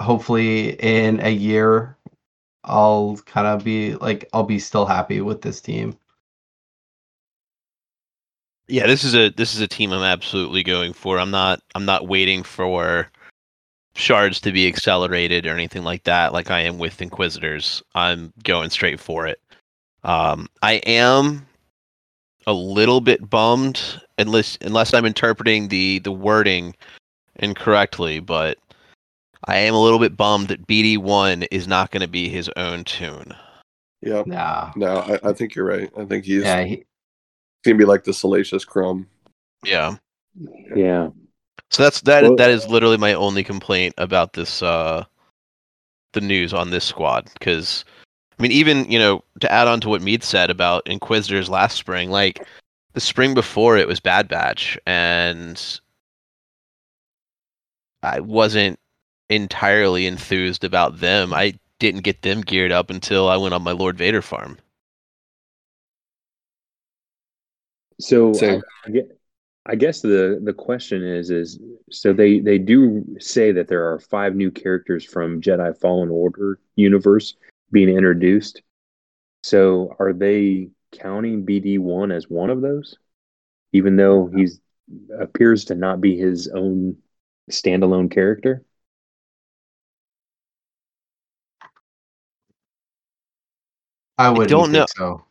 hopefully in a year I'll kind of be like I'll be still happy with this team. Yeah, this is a this is a team I'm absolutely going for. I'm not I'm not waiting for shards to be accelerated or anything like that like I am with Inquisitors. I'm going straight for it. Um I am a little bit bummed unless unless I'm interpreting the the wording incorrectly, but I am a little bit bummed that BD1 is not going to be his own tune. Yeah. Nah. No, I, I think you're right. I think he's Yeah, he, gonna be like the Salacious Crumb. Yeah. Yeah. So that's that. Well- that is literally my only complaint about this, uh, the news on this squad. Because, I mean, even you know, to add on to what Mead said about Inquisitors last spring, like the spring before it was Bad Batch, and I wasn't entirely enthused about them. I didn't get them geared up until I went on my Lord Vader farm. So I, I I guess the the question is is so they they do say that there are five new characters from Jedi Fallen Order universe being introduced. So are they counting BD one as one of those, even though he's appears to not be his own standalone character? I wouldn't don't think know. so.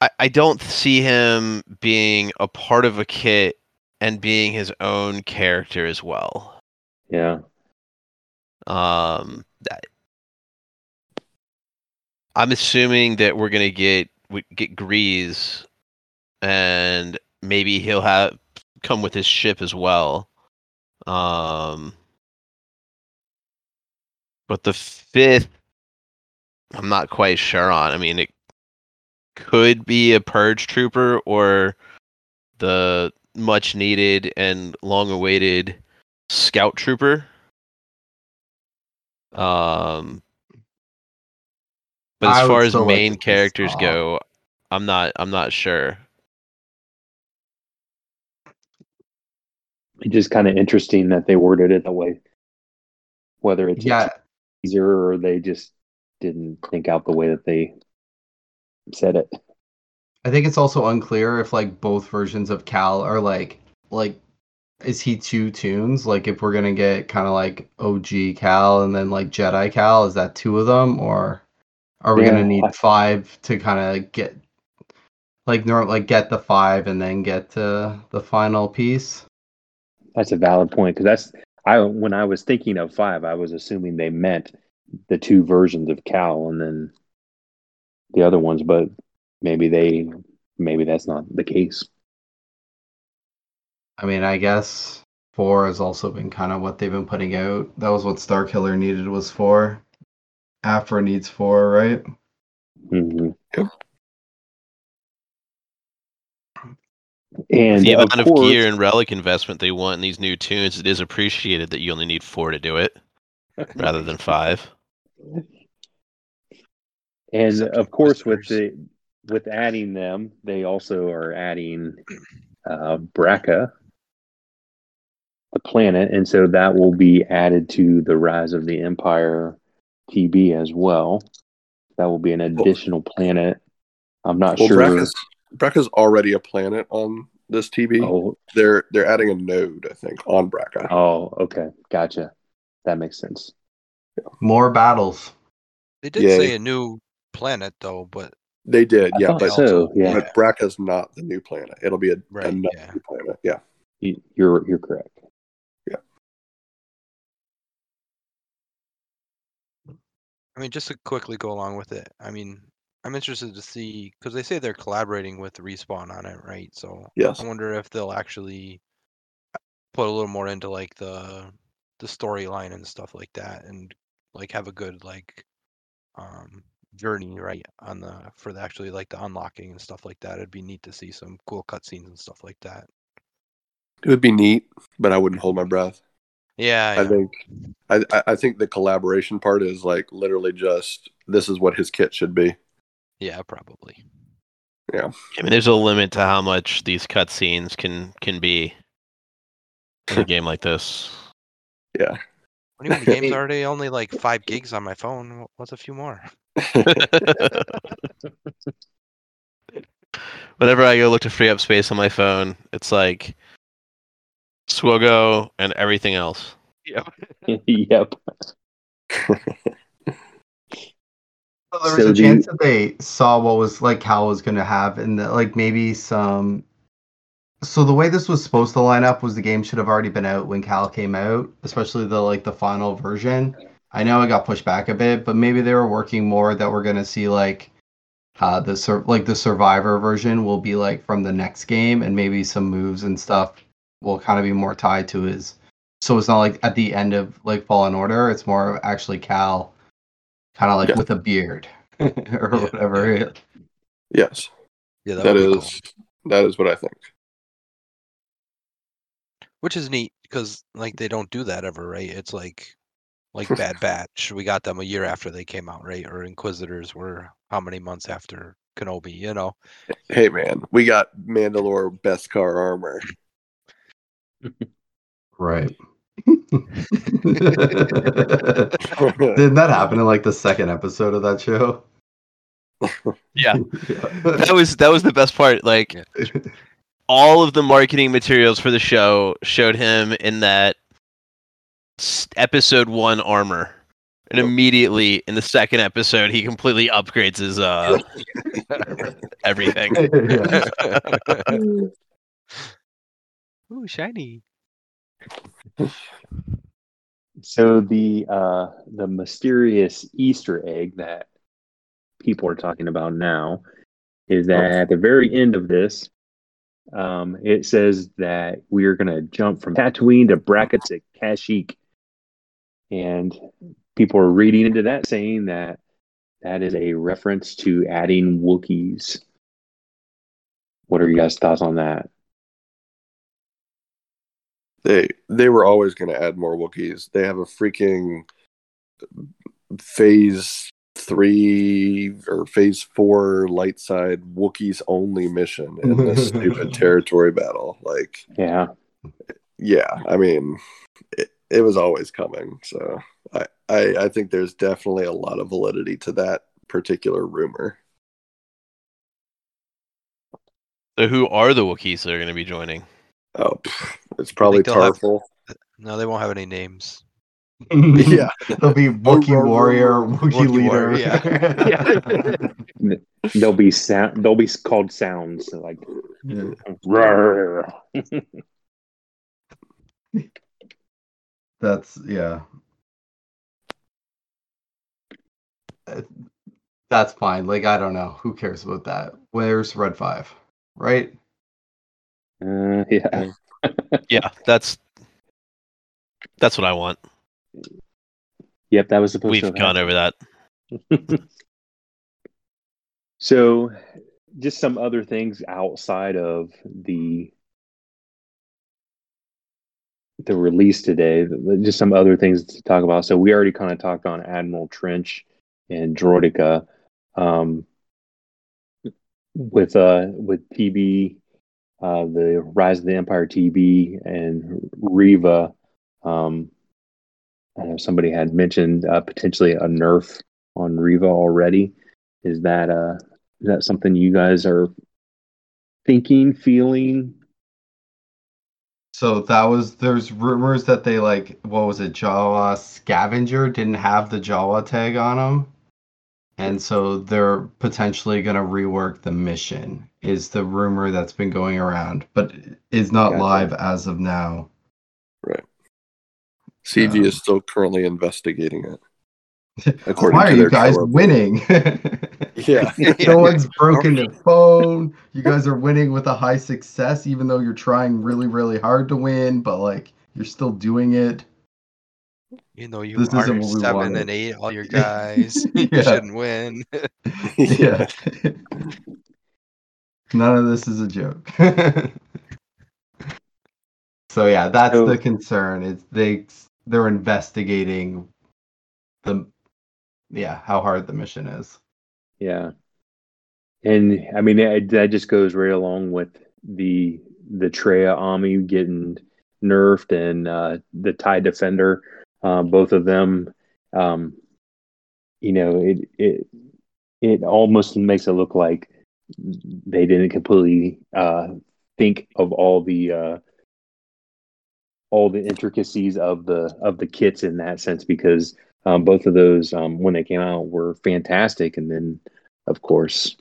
I, I don't see him being a part of a kit and being his own character as well. Yeah. Um, that, I'm assuming that we're gonna get we get Greez, and maybe he'll have come with his ship as well. Um, but the fifth, I'm not quite sure on. I mean, it could be a purge trooper or the much needed and long awaited scout trooper. Um, but as would far as still like main characters Saw. go, I'm not I'm not sure. It's just kind of interesting that they worded it that way. Whether it's Yeah, easier or they just didn't think out the way that they said it. I think it's also unclear if like both versions of Cal are like like is he two tunes? Like if we're gonna get kind of like OG Cal and then like Jedi Cal, is that two of them or are we Yeah, gonna need five to kind of get like nor like get the five and then get to the final piece? That's a valid point because that's I when I was thinking of five, I was assuming they meant the two versions of Cal and then the other ones, but maybe they maybe that's not the case. I mean, I guess four has also been kind of what they've been putting out. That was what Starkiller needed was four. Aphra needs four, right? hmm Yep. And the of amount of course, gear and relic investment they want in these new tunes, it is appreciated that you only need four to do it rather than five. And of course with the with adding them, they also are adding uh, Bracca, the planet, and so that will be added to the Rise of the Empire TB as well. That will be an additional planet. I'm not Well, sure. Bracca's, Bracca's already a planet on this TB. Oh, They're they're adding a node, I think, on Bracca. oh, okay, gotcha. That makes sense. More battles. They did Yay. say a new planet though, but They did, I yeah, but so. Yeah, but Bracca's not the new planet. It'll be a Right, another yeah. new planet. Yeah. You- you're you're correct. Yeah. I mean, just to quickly go along with it, I mean, I'm interested to see because they say they're collaborating with Respawn on it, right? So Yes. I wonder if they'll actually put a little more into like the the storyline and stuff like that, and like have a good like um journey right on the for the actually like the unlocking and stuff like that. It'd be neat to see some cool cutscenes and stuff like that. It would be neat, but I wouldn't hold my breath. Yeah, I yeah. think I I- I think the collaboration part is like literally just this is what his kit should be. yeah, probably. Yeah. I mean, there's a limit to how much these cutscenes can can be in a game like this. Yeah. What do you mean the game's already only like five gigs on my phone? What's a few more? Whenever I go look to free up space on my phone, it's like Swogo and everything else. yep. So there was So a chance you- that they saw what was like Cal was going to have, and that, like maybe some. So the way this was supposed to line up was the game should have already been out when Cal came out, especially the like the final version. I know it got pushed back a bit, but maybe they were working more that we're going to see like uh the sur- like the survivor version will be like from the next game, and maybe some moves and stuff will kind of be more tied to his. So it's not like at the end of like Fallen Order, it's more actually Cal kind of like Yeah. with a beard or Yeah, whatever. yes. Yeah, that would be is that is what I think. Which is neat because like they don't do that ever, right? It's like like Bad Batch. We got them a year after they came out, right? Or Inquisitors were how many months after Kenobi? You know, Hey man, we got Mandalore Beskar armor. Right. Didn't that happen in like the second episode of that show? Yeah. Yeah. That was that was the best part. Like Yeah. All of the marketing materials for the show showed him in that episode one armor. And immediately in the second episode, he completely upgrades his uh everything. Yeah. ooh, shiny. So the uh, the mysterious Easter egg that people are talking about now is that at the very end of this, um, it says that we are going to jump from Tatooine to Bracca to Kashyyyk, and people are reading into that saying that that is a reference to adding Wookiees What are you guys' thoughts on that? They they were always going to add more Wookiees. They have a freaking phase three or phase four light side Wookiees only mission in this stupid territory battle. Like, Yeah. yeah, I mean, it, it was always coming. So I, I I think there's definitely a lot of validity to that particular rumor. So who are the Wookiees that are going to be joining? Oh, pff, it's probably they'll have- Tarful. No, they won't have any names. yeah, There'll be Wookiee roar, roar, Warrior, roar. Wookiee Wookiee Leader. Warrior, They'll be sound. They'll be called sounds like. Yeah. "Roar." That's yeah. Uh, That's fine. Like I don't know. Who cares about that? Where's Red Five? Right? Uh, yeah. Yeah, that's that's what I want. Yep. That was supposed We've to. have gone happened. over that. So, just some other things outside of the the release today. Just some other things to talk about. So we already kind of talked on Admiral Trench and Droideka. Um, with uh with TB, uh, the Rise of the Empire TB and Reva. Um, I know somebody had mentioned uh, potentially a nerf on Reva already. Is that uh is that something you guys are thinking, feeling? So that was there's rumors that they like what was it Jawa Scavenger didn't have the Jawa tag on them. And so they're potentially going to rework the mission is the rumor that's been going around, but is not Gotcha. live as of now. CG Um, is still currently investigating it. According Why to are you guys cover. winning? Yeah. no one's broken their phone. You guys are winning with a high success, even though you're trying really, really hard to win, but like you're still doing it. You know, you This isn't are seven wanted. and eight, all your guys. Yeah. You shouldn't win. Yeah. None of this is a joke. so yeah, that's So- the concern. It's they they're investigating the yeah, how hard the mission is. Yeah, and I mean that, that just goes right along with the the Traya Ami getting nerfed and uh, the Tie Defender, uh, both of them. Um, you know, it it it almost makes it look like they didn't completely uh, think of all the uh, all the intricacies of the of the kits in that sense because um, both of those um, when they came out were fantastic and then of course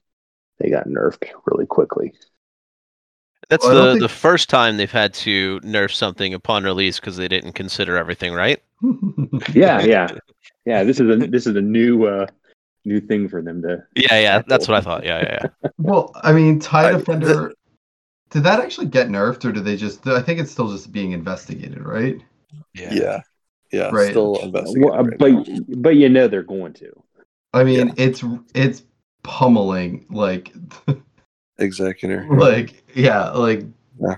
they got nerfed really quickly That's Well, the, think- the first time they've had to nerf something upon release because they didn't consider everything right. yeah yeah yeah this is a this is a new uh new thing for them to Yeah, yeah, that's what I thought. Yeah, yeah, yeah. well, I mean, TIE I- Defender did that actually get nerfed or did they just I think it's still just being investigated, right? Yeah. Yeah. Yeah. Right. Still investigating. well, right but now. but you know they're going to I mean, Yeah. it's it's pummeling like Executor. like yeah like Yeah.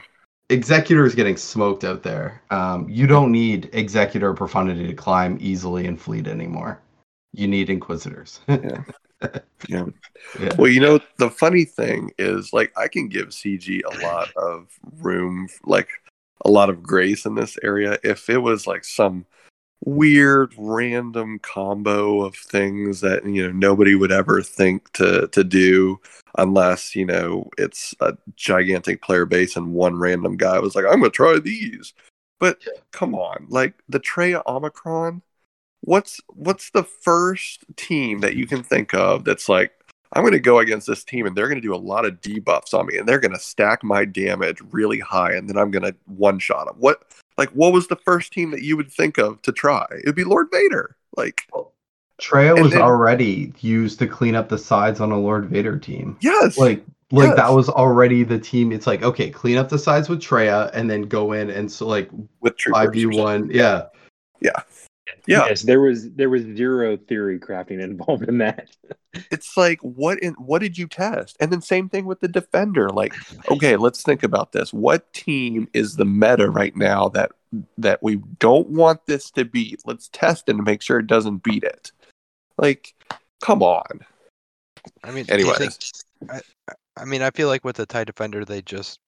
executor is getting smoked out there um you don't need executor profundity to climb easily in fleet anymore you need inquisitors Yeah. Yeah. Yeah. Well, you know, the funny thing is, like, I can give CG a lot of room, like, a lot of grace in this area. If it was like some weird, random combo of things that you know nobody would ever think to to do, unless you know it's a gigantic player base and one random guy was like, "I'm gonna try these." But come on, like the Traya Omicron, what's what's the first team that you can think of that's like I'm going to go against this team and they're going to do a lot of debuffs on me and they're going to stack my damage really high and then I'm going to one shot them. What like what was the first team that you would think of to try? It would be Lord Vader. Like Traya was then- already used to clean up the sides on a Lord Vader team yes, like like Yes. that was already the team it's like okay clean up the sides with Traya and then go in and so like with five v one yeah Yeah. Yes, there was there was zero theory crafting involved in that. it's like what in what did you test? And then same thing with the defender like okay let's think about this. What team is the meta right now that that we don't want this to beat? Let's test it and make sure it doesn't beat it. Like come on. I mean, do you anyways. think- I, I- I mean, I feel like with the TIE Defender, they just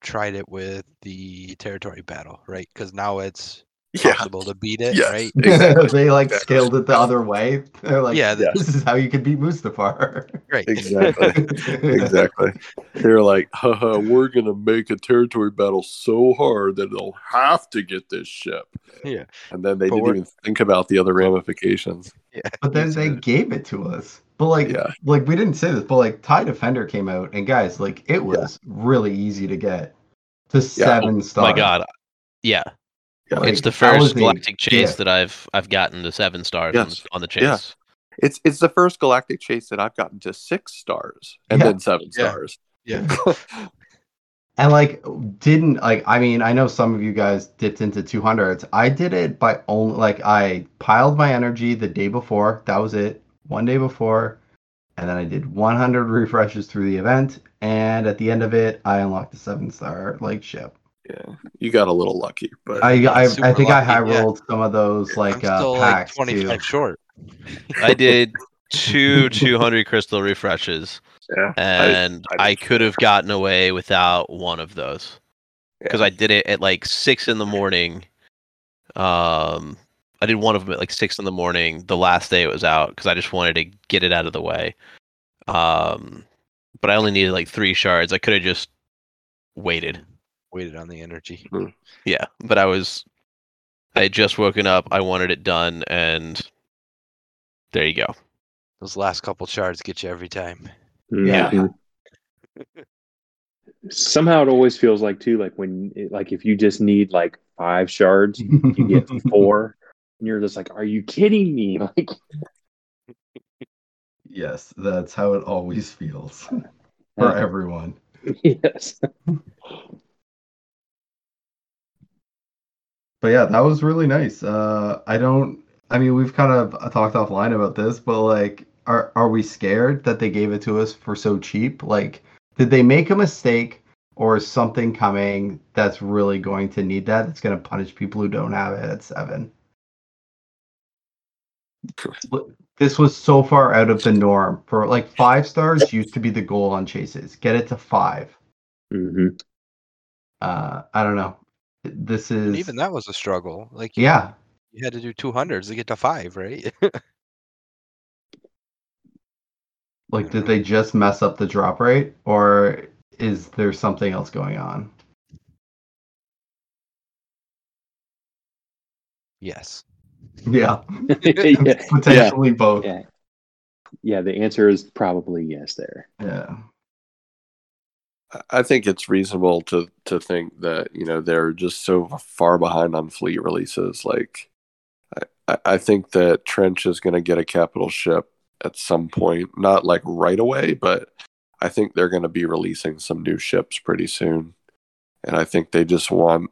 tried it with the territory battle, right? Because now it's yeah possible to beat it, Yes. right? Exactly. they like Exactly. scaled it the other way. They're like, Yeah, yeah, the- this is how you can beat Mustafar. Right. exactly exactly they're like haha we're gonna make a territory battle so hard that they'll have to get this ship Yeah. and then they But didn't we're- even think about the other ramifications Yeah. But then they gave it to us. But like, Yeah. like we didn't say this, but like TIE Defender came out, and guys, like it was really easy to get to seven stars. Oh, My God, yeah, Yeah. Like, it's the first galactic chase gift. that I've I've gotten to seven stars on, Yes. on the chase. Yeah. it's it's the first galactic chase that i've gotten to six stars and Yeah. then seven Yeah. stars Yeah. And like, didn't like? I mean, I know some of you guys dipped into two hundreds. I did it by only like I piled my energy the day before. That was it. One day before, and then I did 100 refreshes through the event. And at the end of it, I unlocked a seven star like ship. Yeah you got a little lucky but I I, I Super think I lucky, high yeah. rolled some of those like I'm uh, still like packs 25 too. short. I did two 200 crystal refreshes, yeah and I I, did could have gotten away without one of those because I did it at like six in the morning. Um, I did one of them at like six in the morning the last day it was out because I just wanted to get it out of the way. Um, but I only needed like three shards. I could have just waited. Waited on the energy. Yeah, but I was, I had just woken up. I wanted it done, and there you go. Those last couple shards get you every time. Yeah. Mhm. Somehow it always feels like too, like when, like if you just need like five shards, you get four, and you're just like, "Are you kidding me?" Like, yes, that's how it always feels for everyone. yes, But yeah, that was really nice. Uh, I don't. I mean, we've kind of talked offline about this, but like, are are we scared that they gave it to us for so cheap? Like, did they make a mistake, or is something coming that's really going to need that? That's going to punish people who don't have it at seven. This was so far out of the norm. For like five stars used to be the goal on chases. Get it to five. hmm Uh, I don't know. This is And even that was a struggle. Like you, yeah. you had to do 200s to get to five, right? Like, did they mm-hmm. just mess up the drop rate, or is there something else going on? yes. Yeah, yeah, potentially both. yeah, yeah. The answer is probably yes. There, Yeah. I think it's reasonable to to think that you know they're just so far behind on fleet releases. Like, I- I, think that Trench is going to get a capital ship at some point, not like right away, but I think they're going to be releasing some new ships pretty soon, and I think they just want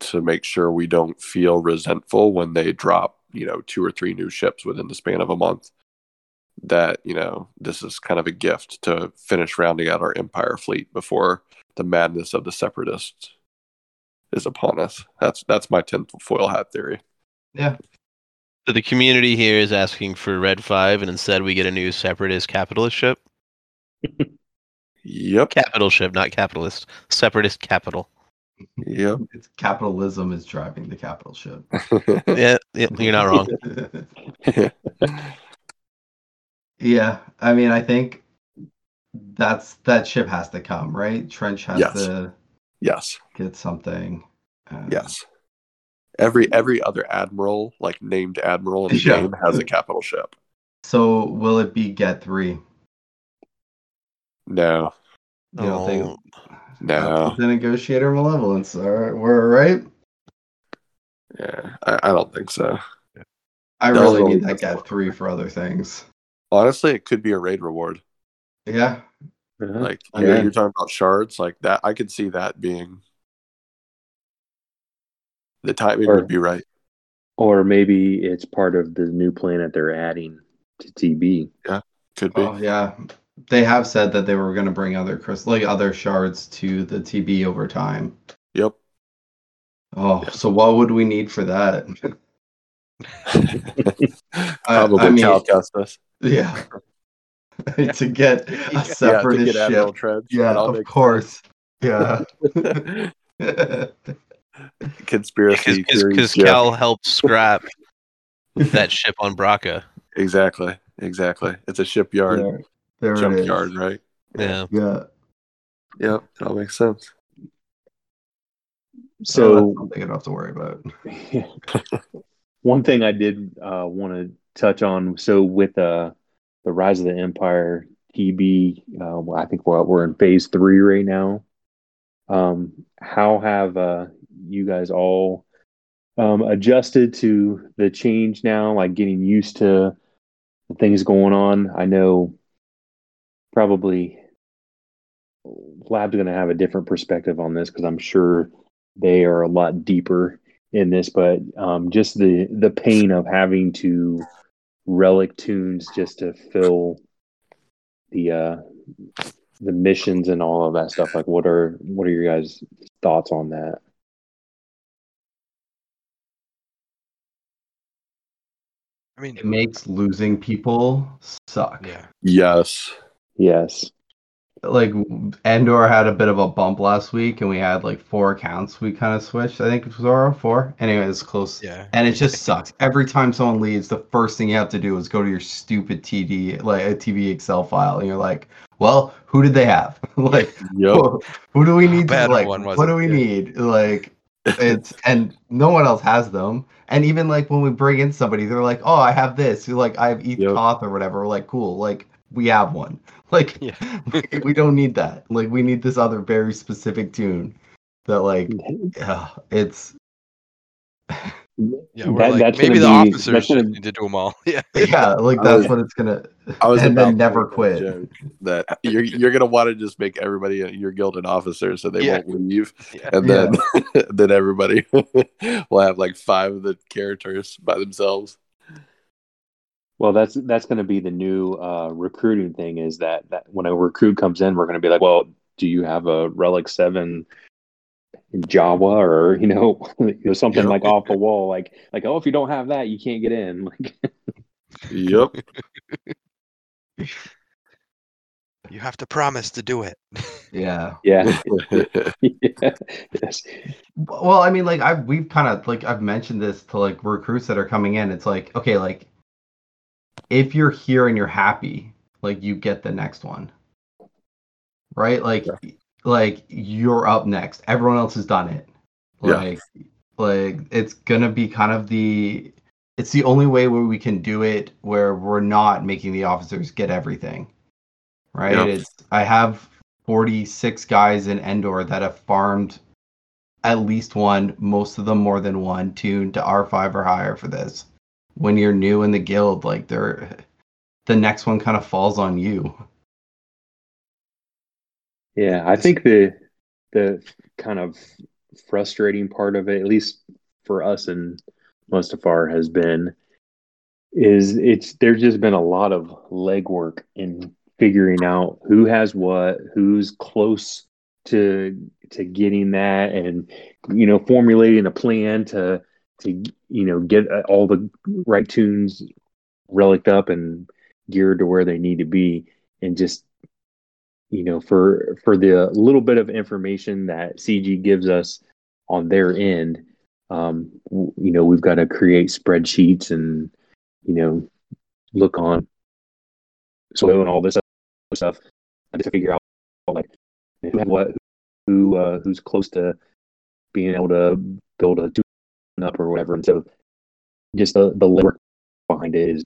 to make sure we don't feel resentful when they drop you know two or three new ships within the span of a month that you know this is kind of a gift to finish rounding out our empire fleet before the madness of the separatists is upon us that's that's my tinfoil hat theory Yeah. So the community here is asking for red five, and instead we get a new separatist capitalist ship. yep Capital ship, not capitalist. Separatist capital. yep It's capitalism is driving the capital ship. Yeah, yeah you're not wrong. Yeah, I mean, I think that's that ship has to come, right? Trench has Yes. to yes get something. Uh, yes every every other admiral like named admiral in the Yeah. game has a capital ship So will it be get three? no You don't think Oh, no the negotiator malevolence? All right, we're right. yeah i, I don't think so I No, really need that get three for other things. Honestly it could be a raid reward Yeah, like I you know, mean- you're talking about shards like that i could see that being the timing Or- would be right Or maybe it's part of the new planet they're adding to TB. Yeah, could be. Oh yeah, they have said that they were going to bring other crystal, like other shards to the TB over time. Yep. Oh, so what would we need for that? Probably I mean- Cal Kestis. Yeah, to get a to Yeah, to separatist get Admiral ship. Trench. Yeah, of makes course. Yeah. Conspiracy because theories. yeah. Cal helped scrap that ship on Bracca. Exactly. Exactly. It's a shipyard, there, there it is. junkyard, right? Yeah. Yeah. Yep. It all makes sense. So So something I don't have to worry about. one thing I did uh, want to touch on. So with uh, the Rise of the Empire TB, uh, well, I think we're we're in phase three right now. Um, how have uh, you guys all um, adjusted to the change now? Like getting used to the things going on. I know probably Lab's going to have a different perspective on this because I'm sure they are a lot deeper in this, but um, just the the pain of having to relic tunes just to fill the uh, the missions and all of that stuff. Like, what are what are your guys' thoughts on that? I mean, It makes losing people suck. yeah. Yes. Yes, Like Endor had a bit of a bump last week, and we had like four accounts we kind of switched. I think it was Zorro four. Anyway, it's close. Yeah. And it just sucks. Every time someone leaves, the first thing you have to do is go to your stupid TD, like a TB Excel file, and you're like, "Well, who did they have? like, Yep. who, who do we need? To, like, one what do we Yeah. need? Like, it's and no one else has them. And even like when we bring in somebody, they're like, "Oh, I have this." You're like, "I have ETH Yep. Koth or whatever." We're like, "Cool." Like, we have one. Like, Yeah. we, we don't need that. Like, we need this other very specific tune. That like, yeah, uh, it's Yeah. We're That- like, maybe the be- officers that's gonna- need to do them all. Yeah. yeah, like oh, that's was- what it's gonna. I was and about then to never quit. joke That you're you're gonna want to just make everybody a- your guild an officer so they Yeah. won't leave, Yeah. and then then everybody will have like five of the characters by themselves. Well, that's that's going to be the new uh, recruiting thing. Is that that when a recruit comes in, we're going to be like, well, do you have a Relic Seven in Jawa or you know, you know something Yeah. like off the wall, like like oh, if you don't have that, you can't get in. Like, Yep. You have to promise to do it. Yeah. yeah, yeah. yes, Well, I mean, like I we've kind of like I've mentioned this to like recruits that are coming in. It's like okay, like if you're here and you're happy, like you get the next one, right? Like like you're up next. Everyone else has done it. Yeah. Like like it's gonna be kind of the it's the only way where we can do it where we're not making the officers get everything. Right? Yeah. It's I have 46 guys in Endor that have farmed at least one, most of them more than one, tuned to R5 or higher for this. When you're new in the guild, like they're the next one kind of falls on you. yeah. I think the the kind of frustrating part of it, at least for us and Mustafar, has been is it's there's just been a lot of legwork in figuring out who has what, who's close to to getting that, and you know formulating a plan to to you know get uh, all the right tunes relicked up and geared to where they need to be, and just you know for for the little bit of information that CG gives us on their end, um, w- you know we've got to create spreadsheets and you know look on so and all this stuff to figure out like what who uh, who's close to being able to build a tune up or whatever and so just the the labor behind it is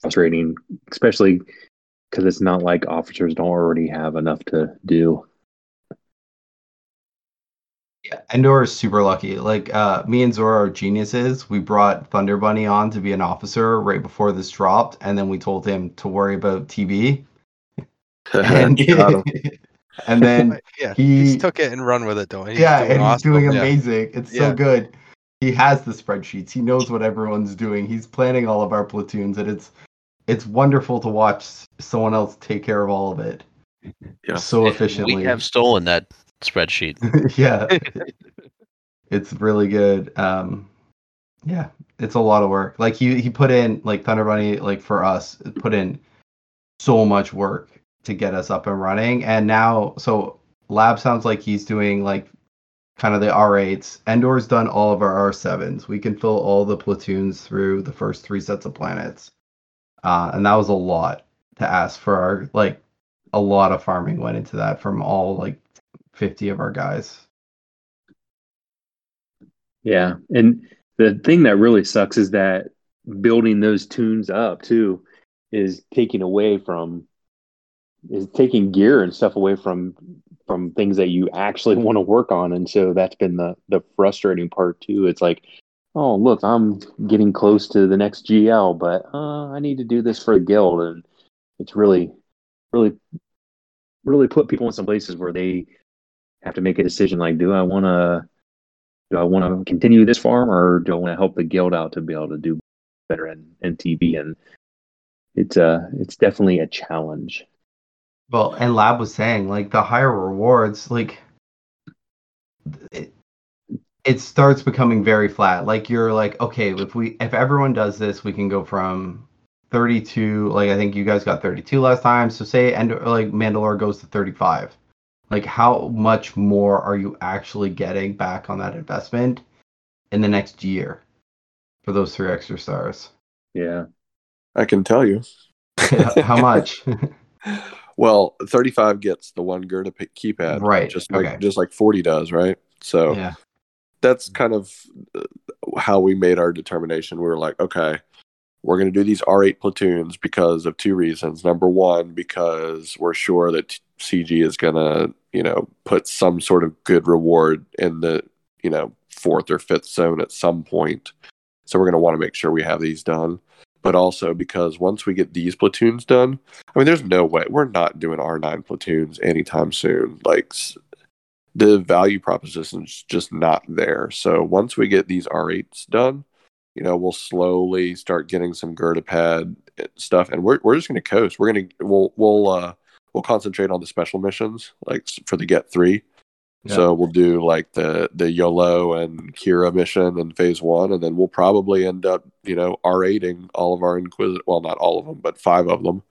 frustrating especially because it's not like officers don't already have enough to do Yeah, Endor is super lucky. Like uh, me and Zorro are geniuses. We brought Thunder Bunny on to be an officer right before this dropped, and then we told him to worry about TB. And, Got 'em. and then yeah. he- He took it and run with it though. and he's yeah, doing and he's awesome. doing Yeah. amazing. It's Yeah. so good. He has the spreadsheets. He knows what everyone's doing. He's planning all of our platoons, and it's it's wonderful to watch someone else take care of all of it Yeah. so And efficiently. We have stolen that spreadsheet. yeah, it's really good. Um, yeah, it's a lot of work. Like he he put in like Thunder Bunny like for us put in so much work to get us up and running, and now so Lab sounds like he's doing like kind of the R8s. Endor's done all of our R7s. We can fill all the platoons through the first three sets of planets, uh, and that was a lot to ask for our like a lot of farming went into that from all like 50 of our guys. Yeah, and the thing that really sucks is that building those tunes up too is taking away from is taking gear and stuff away from from things that you actually want to work on, and so that's been the the frustrating part too. It's like, oh look, I'm getting close to the next GL, but uh, I need to do this for a guild, and it's really, really, really put people in some places where they have to make a decision like, do I want to do I want to continue this farm or do I want to help the guild out to be able to do better in, in TB? And it's uh it's definitely a challenge. Well, and Lab was saying like the higher rewards, like it, it starts becoming very flat. Like you're like, okay, if we if everyone does this, we can go from 32. Like I think you guys got 32 last time. So say and like Mandalore goes to 35. Like how much more are you actually getting back on that investment in the next year for those three extra stars? Yeah. I can tell you. how much? Well, 35 gets the one Gyrda keypad, Right, Just like okay. just like 40 does, right? So yeah. that's kind of uh, how we made our determination. We were like, okay, we're going to do these R8 platoons because of two reasons. Number one, because we're sure that t- CG is going to, you know, put some sort of good reward in the, you know, fourth or fifth zone at some point. So we're going to want to make sure we have these done. But also because once we get these platoons done, I mean, there's no way we're not doing R9 platoons anytime soon. Like, the value proposition's just not there. So once we get these R8s done, you know, we'll slowly start getting some Gyrda pad stuff, and we're we're just gonna coast. We're gonna we'll we'll uh we'll concentrate on the special missions like for the Get Three. So we'll do like the the YOLO and Qi'ra mission in phase one, and then we'll probably end up you know R8ing all of our Inquisit. Well, not all of them, but five of them,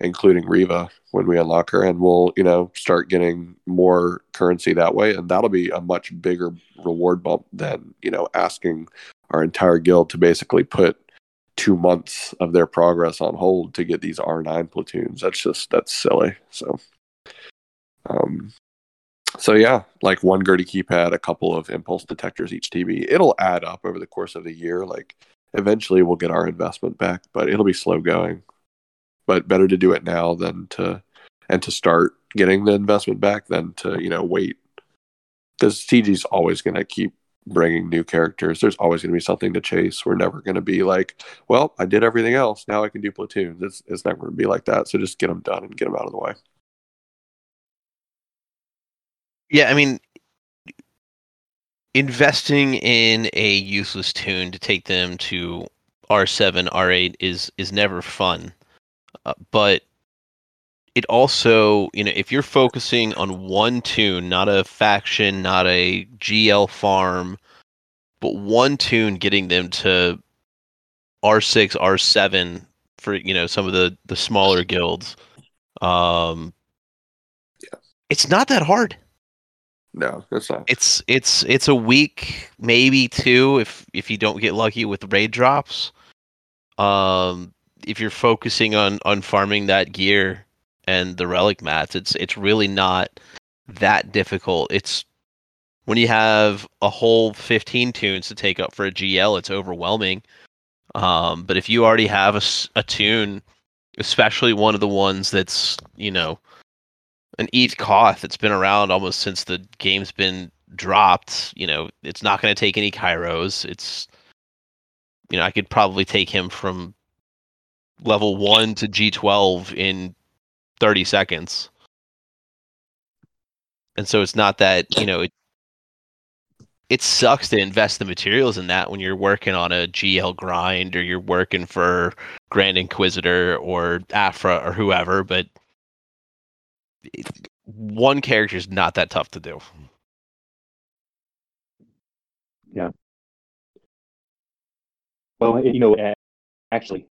including Reva when we unlock her, and we'll you know start getting more currency that way, and that'll be a much bigger reward bump than you know asking our entire guild to basically put two months of their progress on hold to get these R9 platoons. That's just that's silly. So, um, so yeah, like one Gyrda keypad, a couple of impulse detectors each TB. It'll add up over the course of the year. Like eventually we'll get our investment back, but it'll be slow going. But better to do it now than to and to start getting the investment back than to you know wait because CG's always going to keep bringing new characters. There's always going to be something to chase. We're never going to be like, well, I did everything else. Now I can do platoons. It's it's never going to be like that. So just get them done and get them out of the way. Yeah, I mean, investing in a useless tune to take them to R7, R8 is is never fun. Uh, but it also, you know, if you're focusing on one tune, not a faction, not a GL farm, but one tune getting them to R6, R7 for, you know, some of the the smaller guilds. Um Yeah. It's not that hard No, not. it's it's it's a week maybe two if if you don't get lucky with raid drops. Um if you're focusing on on farming that gear and the relic mats it's it's really not that difficult. It's when you have a whole 15 tunes to take up for a gl it's overwhelming. Um but if you already have a, a tune especially one of the ones that's you know an Eeth Koth that's been around almost since the game's been dropped. You know, it's not going to take any Kyros. It's, you know, I could probably take him from level one to G12 in 30 seconds. And so it's not that, you know, it, it sucks to invest the materials in that when you're working on a GL grind or you're working for Grand Inquisitor or Aphra or whoever, but one character is not that tough to do. Yeah. Well, you know, actually,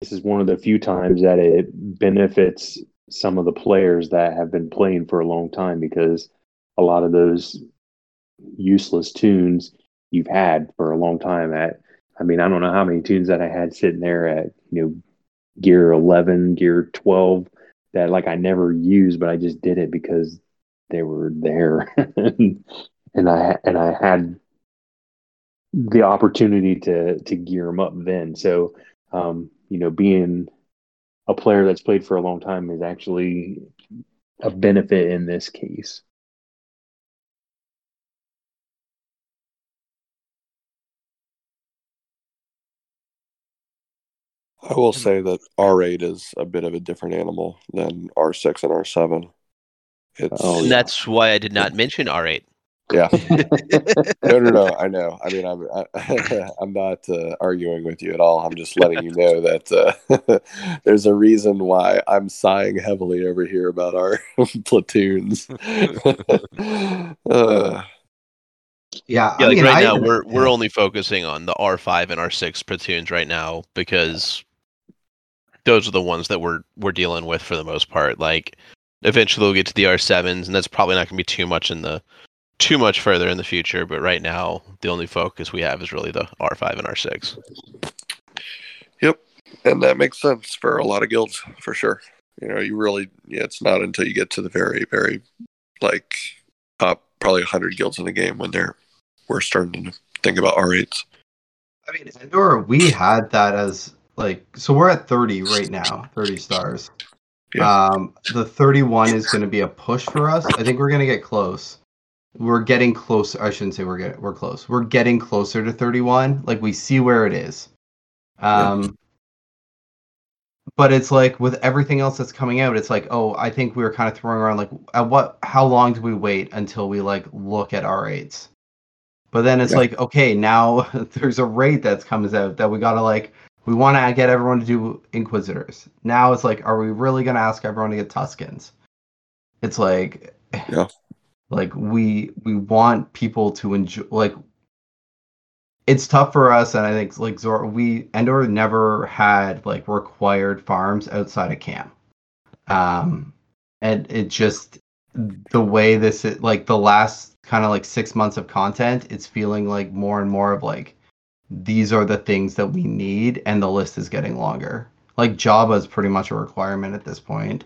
this is one of the few times that it benefits some of the players that have been playing for a long time because a lot of those useless tunes you've had for a long time at I mean, I don't know how many tunes that I had sitting there at, you know, gear 11, gear 12 that like I never used, but I just did it because they were there. and I and I had the opportunity to to gear them up then. So, um, you know, being a player that's played for a long time is actually a benefit in this case. I will say that R8 is a bit of a different animal than R6 and R7. It's Oh, and yeah. that's why I did not mention R8. yeah. no, no, no. I know. I mean, I'm I, I'm not uh, arguing with you at all. I'm just letting you know that uh, there's a reason why I'm sighing heavily over here about our platoons. uh, Yeah, Yeah, I like mean, right I- now we're we're yeah. only focusing on the R5 and R6 platoons right now because those are the ones that we're we're dealing with for the most part. Like eventually we'll get to the R7s and that's probably not going to be too much in the too much further in the future, but right now the only focus we have is really the R5 and R6. Yep, and that makes sense for a lot of guilds for sure. You know, you really yeah, it's not until you get to the very, very like top probably hundred guilds in the game when they're we're starting to think about R8s. I mean, Endor, we had that as like so we're at 30 right now, 30 stars. Yeah. Um, the 31 is going to be a push for us. I think we're going to get close. We're getting close. I shouldn't say we're getting we're close. We're getting closer to 31. Like we see where it is. Um, but it's like with everything else that's coming out, it's like, oh, I think we were kind of throwing around like, at what? How long do we wait until we like look at our rates But then it's Yeah. like, okay, now there's a rate that's comes out that we gotta like, we want to get everyone to do Inquisitors. Now it's like, are we really gonna ask everyone to get Tuskens? It's like, Yeah. like we we want people to enjoy like. It's tough for us, and I think like Zor, we Endor never had like required farms outside of camp, um, and it just the way this is like the last kind of like six months of content, it's feeling like more and more of like these are the things that we need, and the list is getting longer. Like Jabba is pretty much a requirement at this point.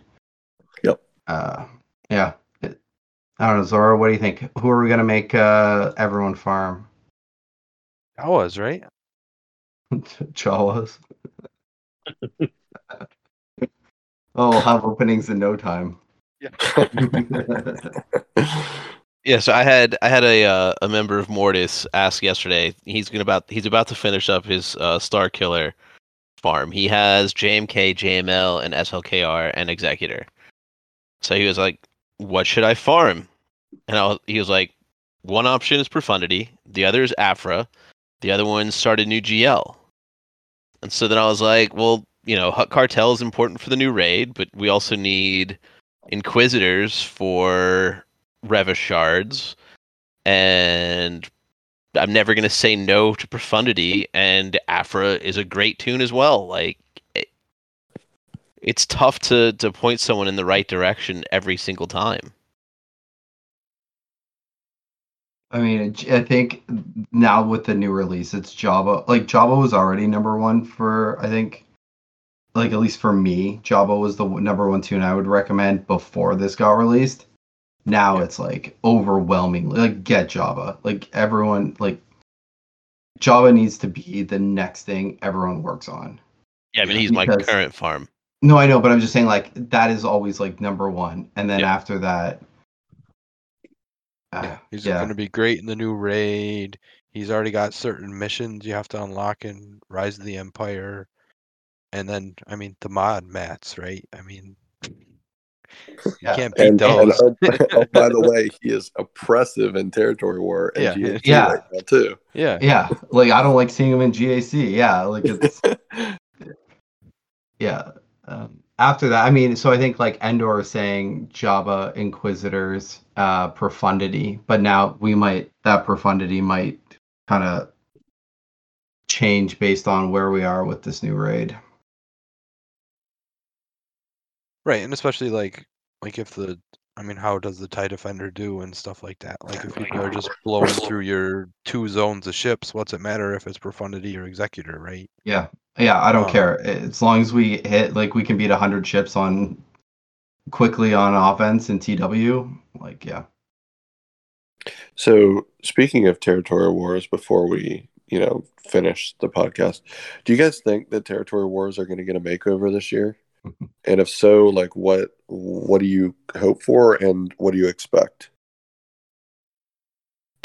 Yep. Uh, yeah. I don't know, Zorro. What do you think? Who are we gonna make uh, everyone farm? That was right. Jawas. oh, we'll have openings in no time. Yeah, so I had I had a uh, a member of Mortis ask yesterday. He's gonna about he's about to finish up his uh, Starkiller farm. He has JMK, JML, and SLKR and Executor. So he was like, "What should I farm?" And I was, he was like, "One option is Profundity. The other is Aphra. The other one started new GL." And so then I was like, "Well, you know, Hutt Cartel is important for the new raid, but we also need Inquisitors for Reva's shards, and I'm never gonna say no to Profundity, and Aphra is a great tune as well. Like, it, it's tough to to point someone in the right direction every single time. I mean, I think now with the new release, it's Jabba. Like Jabba was already number one for I think, like at least for me, Jabba was the number one tune I would recommend before this got released. Now it's like overwhelmingly like get Jabba. Like everyone like Jabba needs to be the next thing everyone works on. Yeah, I mean Yeah, he's my because- current farm. No, I know, but I'm just saying like that is always like number one, and then Yeah. after that, uh, Yeah, he's yeah. going to be great in the new raid. He's already got certain missions you have to unlock in Rise of the Empire, and then I mean the mod mats, right? I mean, You can't beat And, and those. oh, oh, by the way, he is oppressive in territory war and Yeah. GHG Yeah. right now too. yeah. Yeah, like I don't like seeing him in GAC. Yeah, like it's yeah. Um, after that, I mean, so I think like Endor is saying Java Inquisitors uh, profundity, but now we might that profundity might kind of change based on where we are with this new raid. Right, and especially like like if the I mean, how does the TIE Defender do and stuff like that? Like if people are just blowing through your two zones of ships, what's it matter if it's profundity or executor, right? Yeah, yeah, I don't Um, care as long as we hit like we can beat hundred ships on quickly on offense in TW. Like yeah, So, speaking of territorial wars, before we, you know, finish the podcast, do you guys think that territorial wars are going to get a makeover this year? And if so, like what what do you hope for and what do you expect?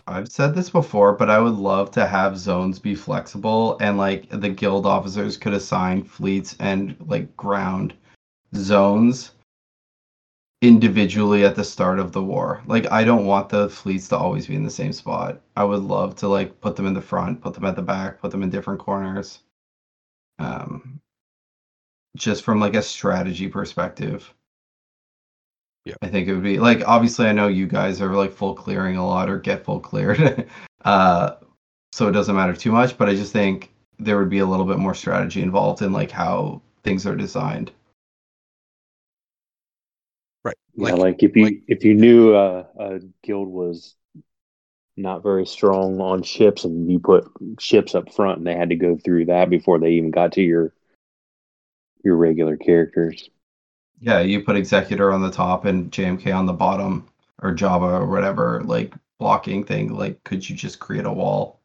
I've said this before, but I would love to have zones be flexible and like the guild officers could assign fleets and like ground zones individually at the start of the war. Like I don't want the fleets to always be in the same spot. I would love to like put them in the front, put them at the back, put them in different corners. Um just from like a strategy perspective. Yeah. I think it would be like obviously I know you guys are like full clearing a lot or get full cleared. uh so it doesn't matter too much, but I just think there would be a little bit more strategy involved in like how things are designed. Right. yeah, like if you like- if you knew uh, a guild was not very strong on ships, and you put ships up front, and they had to go through that before they even got to your your regular characters. Yeah, you put executor on the top and JMK on the bottom or Jabba or whatever like blocking thing. Like could you just create a wall?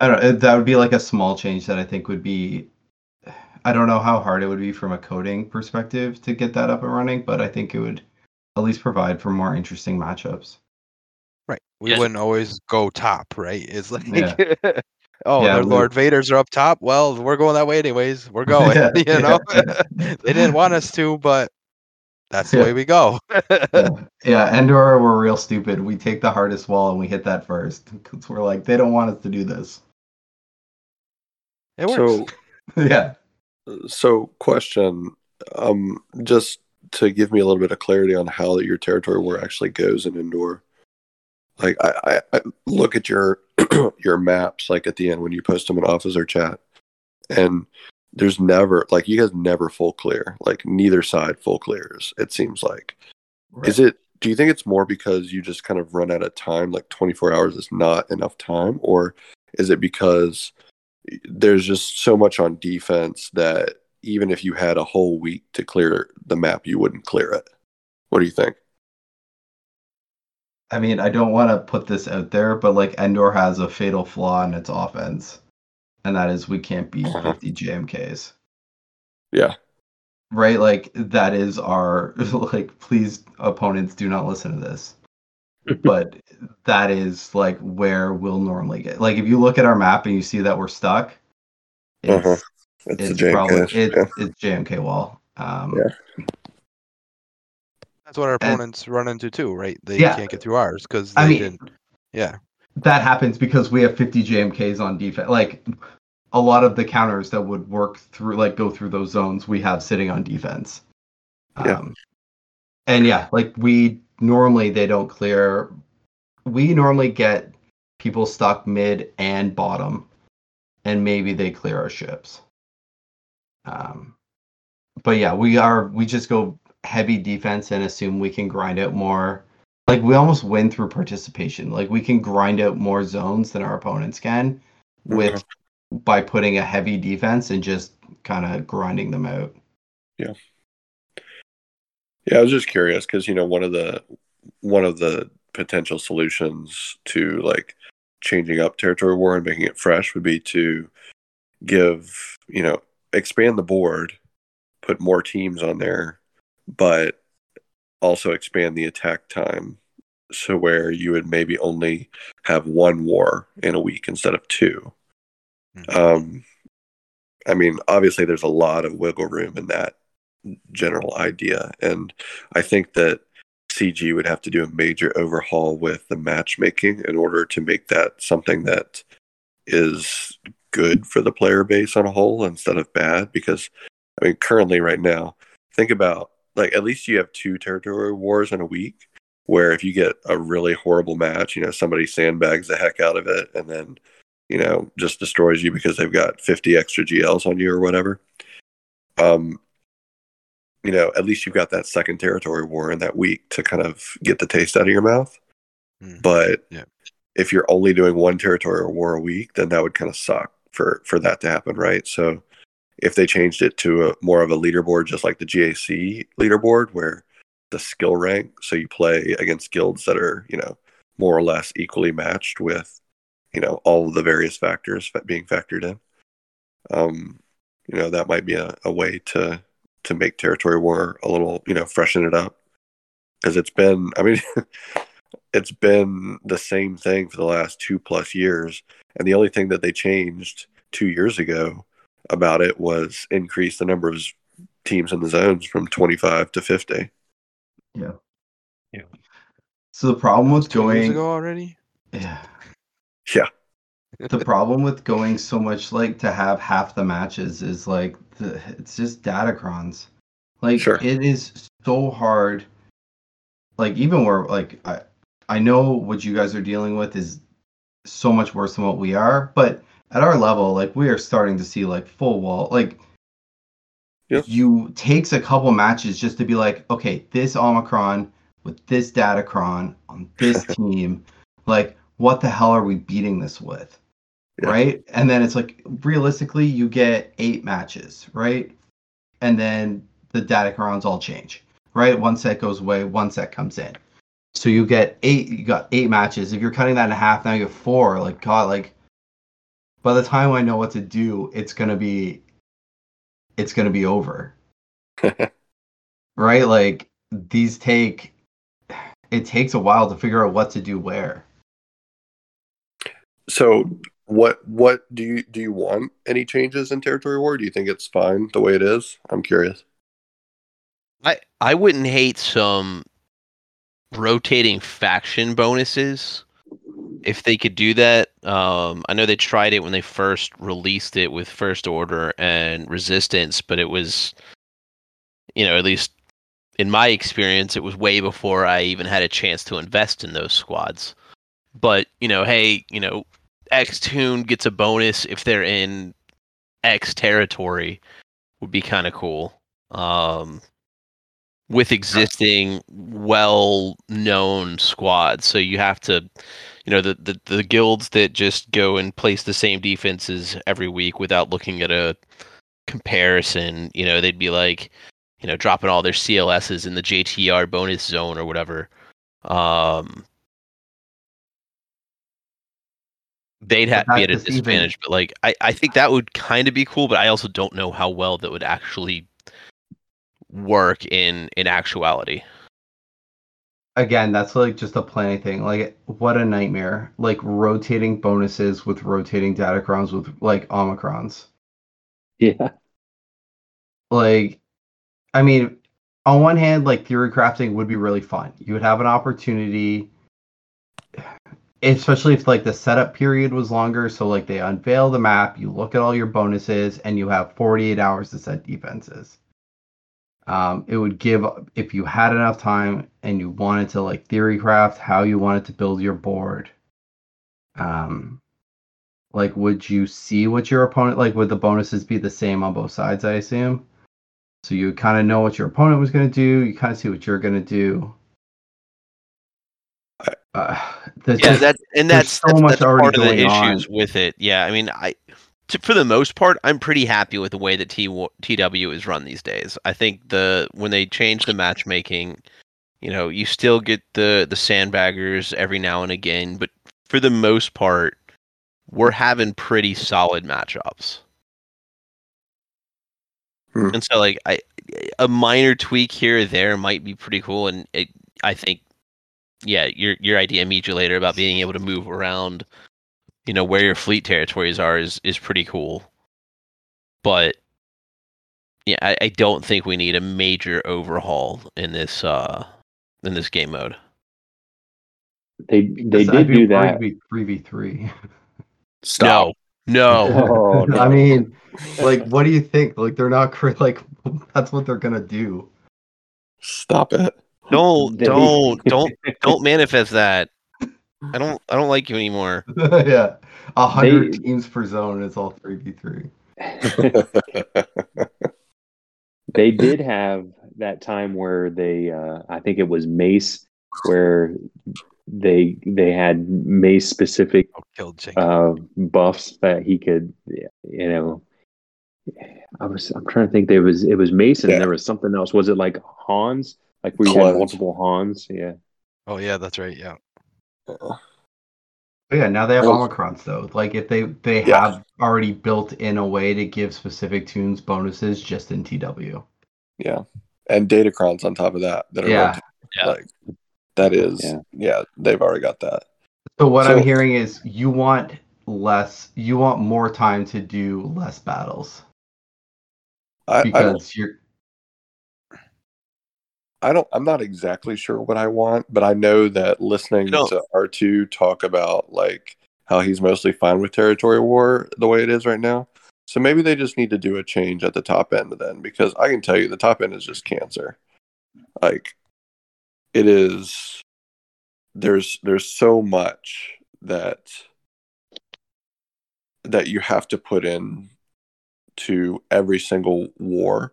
I don't it- that would be like a small change that I think would be I don't know how hard it would be from a coding perspective to get that up and running, but I think it would at least provide for more interesting matchups. Right. We Yes. wouldn't always go top, right? It's like Yeah. oh, Yeah, their we- Lord Vaders are up top. Well, we're going that way anyways. We're going. Yeah, you know? yeah. they didn't want us to, but that's the Yeah. way we go. yeah. yeah, Endor we're real stupid. We take the hardest wall and we hit that first because we're like they don't want us to do this. It works. So, yeah. so question, um, just to give me a little bit of clarity on how your territory war actually goes in Endor. Like I, I, I look at your your maps like at the end when you post them in officer chat, and there's never like you guys never full clear. Like neither side full clears. It seems like. Is it? Do you think it's more because you just kind of run out of time? Like 24 hours is not enough time, or is it because there's just so much on defense that even if you had a whole week to clear the map, you wouldn't clear it? What do you think? I mean, I don't want to put this out there, but like Endor has a fatal flaw in its offense, and that is we can't beat Uh-huh. 50 JMKs. Yeah. Right? Like that is our like please opponents do not listen to this. but that is like where we'll normally get. Like if you look at our map and you see that we're stuck, it's Uh-huh. It's, it's probably it, yeah. it's JMK wall. Um Yeah. That's what our and- opponents run into too, right? They Yeah. can't get through ours because they I mean- didn't. Yeah. that happens because we have 50 JMKs on defense. Like a lot of the counters that would work through, like go through those zones, we have sitting on defense. Yeah. Um, and yeah, like we normally they don't clear. We normally get people stuck mid and bottom, and maybe they clear our ships. Um, but yeah, we are we just go heavy defense and assume we can grind out more like we almost win through participation. Like we can grind out more zones than our opponents can with by putting a heavy defense and just kind of grinding them out. Yeah. Yeah, I was just curious because you know one of the one of the potential solutions to like changing up territory war and making it fresh would be to give you know expand the board, put more teams on there, but also expand the attack time so where you would maybe only have one war in a week instead of two. Mhm. Um, I mean, obviously, there's a lot of wiggle room in that general idea, and I think that CG would have to do a major overhaul with the matchmaking in order to make that something that is good for the player base on a whole instead of bad. Because I mean, currently, right now, think about like at least you have two territory wars in a week. Where if you get a really horrible match, you know somebody sandbags the heck out of it, and then you know, just destroys you because they've got 50 extra GLs on you or whatever. Um, you know, at least you've got that second territory war in that week to kind of get the taste out of your mouth. Mm. But yeah. if you're only doing one territory war a week, then that would kind of suck for for that to happen, right? So if they changed it to a more of a leaderboard, just like the GAC leaderboard, where the skill rank, so you play against guilds that are, you know, more or less equally matched with you know all the various factors being factored in um you know that might be a, a way to to make territory war a little you know freshen it up. Because it's been i mean it's been the same thing for the last two plus years and the only thing that they changed two years ago about it was increase the number of teams in the zones from 25 to 50 yeah yeah so the problem with going years ago already yeah yeah. the problem with going so much like to have half the matches is like the, it's just datacrons. Like sure. it is so hard. Like even where like I I know what you guys are dealing with is so much worse than what we are, but at our level, like we are starting to see like full wall like yep. you takes a couple matches just to be like, okay, this Omicron with this Datacron on this team, like what the hell are we beating this with? Yeah. Right? And then it's like realistically you get eight matches, right? And then the Datacrons all change. Right? One set goes away, one set comes in. So you get eight you got eight matches. If you're cutting that in half, now you have four. Like God, like by the time I know what to do, it's gonna be it's gonna be over. right? Like these take it takes a while to figure out what to do where. So what what do you do you want any changes in territory war? Do you think it's fine the way it is? I'm curious. I I wouldn't hate some rotating faction bonuses if they could do that. Um, I know they tried it when they first released it with First Order and Resistance, but it was, you know, at least in my experience, it was way before I even had a chance to invest in those squads. But you know, hey, you know, X Tune gets a bonus if they're in X territory would be kind of cool. Um, with existing well-known squads, so you have to, you know, the, the the guilds that just go and place the same defenses every week without looking at a comparison. You know, they'd be like, you know, dropping all their CLSs in the JTR bonus zone or whatever. Um, they'd have to be at a disadvantage. But like, I, I think that would kind of be cool, but I also don't know how well that would actually work in in actuality. Again, that's like just a planning thing. Like, what a nightmare! Like rotating bonuses with rotating datacrons with like omicrons. Yeah. Like, I mean, on one hand, like theory crafting would be really fun. You would have an opportunity especially if like the setup period was longer so like they unveil the map you look at all your bonuses and you have 48 hours to set defenses um, it would give if you had enough time and you wanted to like theory craft how you wanted to build your board um like would you see what your opponent like would the bonuses be the same on both sides i assume so you kind of know what your opponent was going to do you kind of see what you're going to do uh, yeah, that and that's so that's, much that's already part of the issues on. with it. Yeah, I mean, I to, for the most part, I'm pretty happy with the way that T, TW is run these days. I think the when they change the matchmaking, you know, you still get the the sandbaggers every now and again, but for the most part, we're having pretty solid matchups. Hmm. And so, like, I a minor tweak here or there might be pretty cool, and it, I think yeah, your your idea meet you later about being able to move around, you know, where your fleet territories are is is pretty cool. but yeah, I, I don't think we need a major overhaul in this uh in this game mode. They they I'd did do worried that. to be three v three. Stop. No, no. Oh, no. I mean, like, what do you think? Like, they're not cra- like that's what they're gonna do. Stop it. don't, don't, don't, don't manifest that. I don't, I don't like you anymore. yeah, a hundred They- teams per zone it's all three v three. they did have that time where they uh, i think it was mace where they they had mace specific Oh, killed Jake. uh, buffs that he could you know i was i'm trying to think there was it was mason Yeah. there was something else was it like hans like we you had multiple hans yeah oh yeah, that's right. Yeah. But yeah, now they have Omicrons though. Like if they they Yeah. have already built in a way to give specific tunes bonuses just in TW. yeah. And Datacrons on top of that. That are Yeah. Yeah. Like that is Yeah. yeah. they've already got that. So what So- I'm hearing is you want less, you want more time to do less battles I, I because you're I don't I'm not exactly sure what I want, but I know that listening to R2 talk about like how he's mostly fine with territory war the way it is right now. So maybe they just need to do a change at the top end then because I can tell you the top end is just cancer. Like it is there's there's so much that that you have to put in to every single war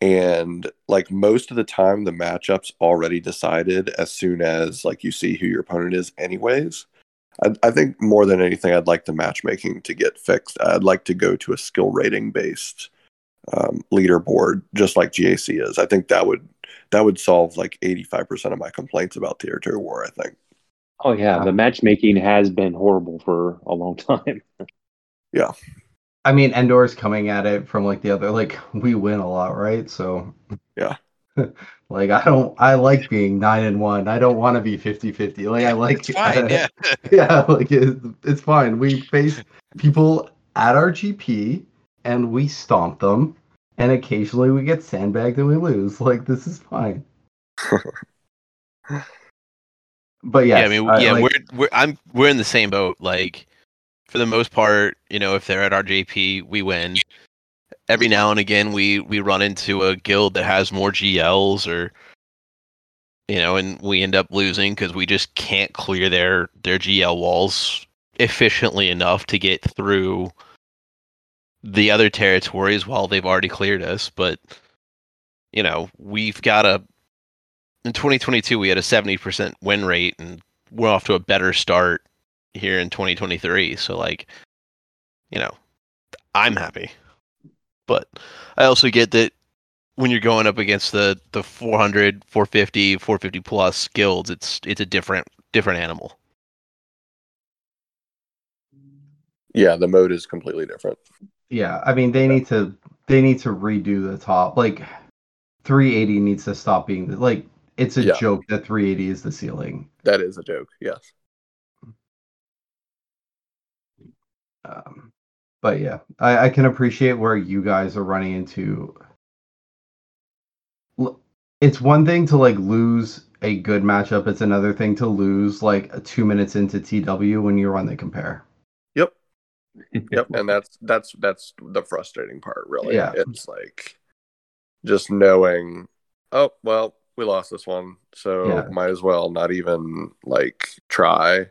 and like most of the time the matchups already decided as soon as like you see who your opponent is anyways. I, I think more than anything i'd like the matchmaking to get fixed. I'd like to go to a skill rating based um, leaderboard just like gac is. I think that would that would solve like 85% of my complaints about territory war i think. Oh yeah. Yeah. the matchmaking has been horrible for a long time I mean Endor's coming at it from like the other like we win a lot, right? So Yeah. like I don't I like being 9 and 1. I don't want to be 50-50. Like I like It's fine. Yeah. yeah, like it, it's fine. We face people at our GP and we stomp them, and occasionally we get sandbagged and we lose. Like this is fine. But yes, yeah, I mean, yeah, like, we're we're I'm we're in the same boat. Like, for the most part, you know, if they're at our GP, we win. Every now and again, we we run into a guild that has more GLs, or you know, and we end up losing because we just can't clear their their GL walls efficiently enough to get through the other territories while they've already cleared us. But you know, we've got a in 2022 we had a 70% win rate and we're off to a better start here in 2023 so like you know i'm happy but i also get that when you're going up against the the 400 450 450 plus guilds it's it's a different different animal yeah the mode is completely different yeah, I mean they need to they need to redo the top. Like 380 needs to stop being the, like it's a Yeah. joke that 380 is the ceiling. that is a joke yes Um, but yeah, I, I can appreciate where you guys are running into. It's one thing to like lose a good matchup. It's another thing to lose like two minutes into TW when you run the compare. Yep. Yep. And that's that's that's the frustrating part, really. Yeah. It's like just knowing, oh well, we lost this one, so Yeah. might as well not even like try.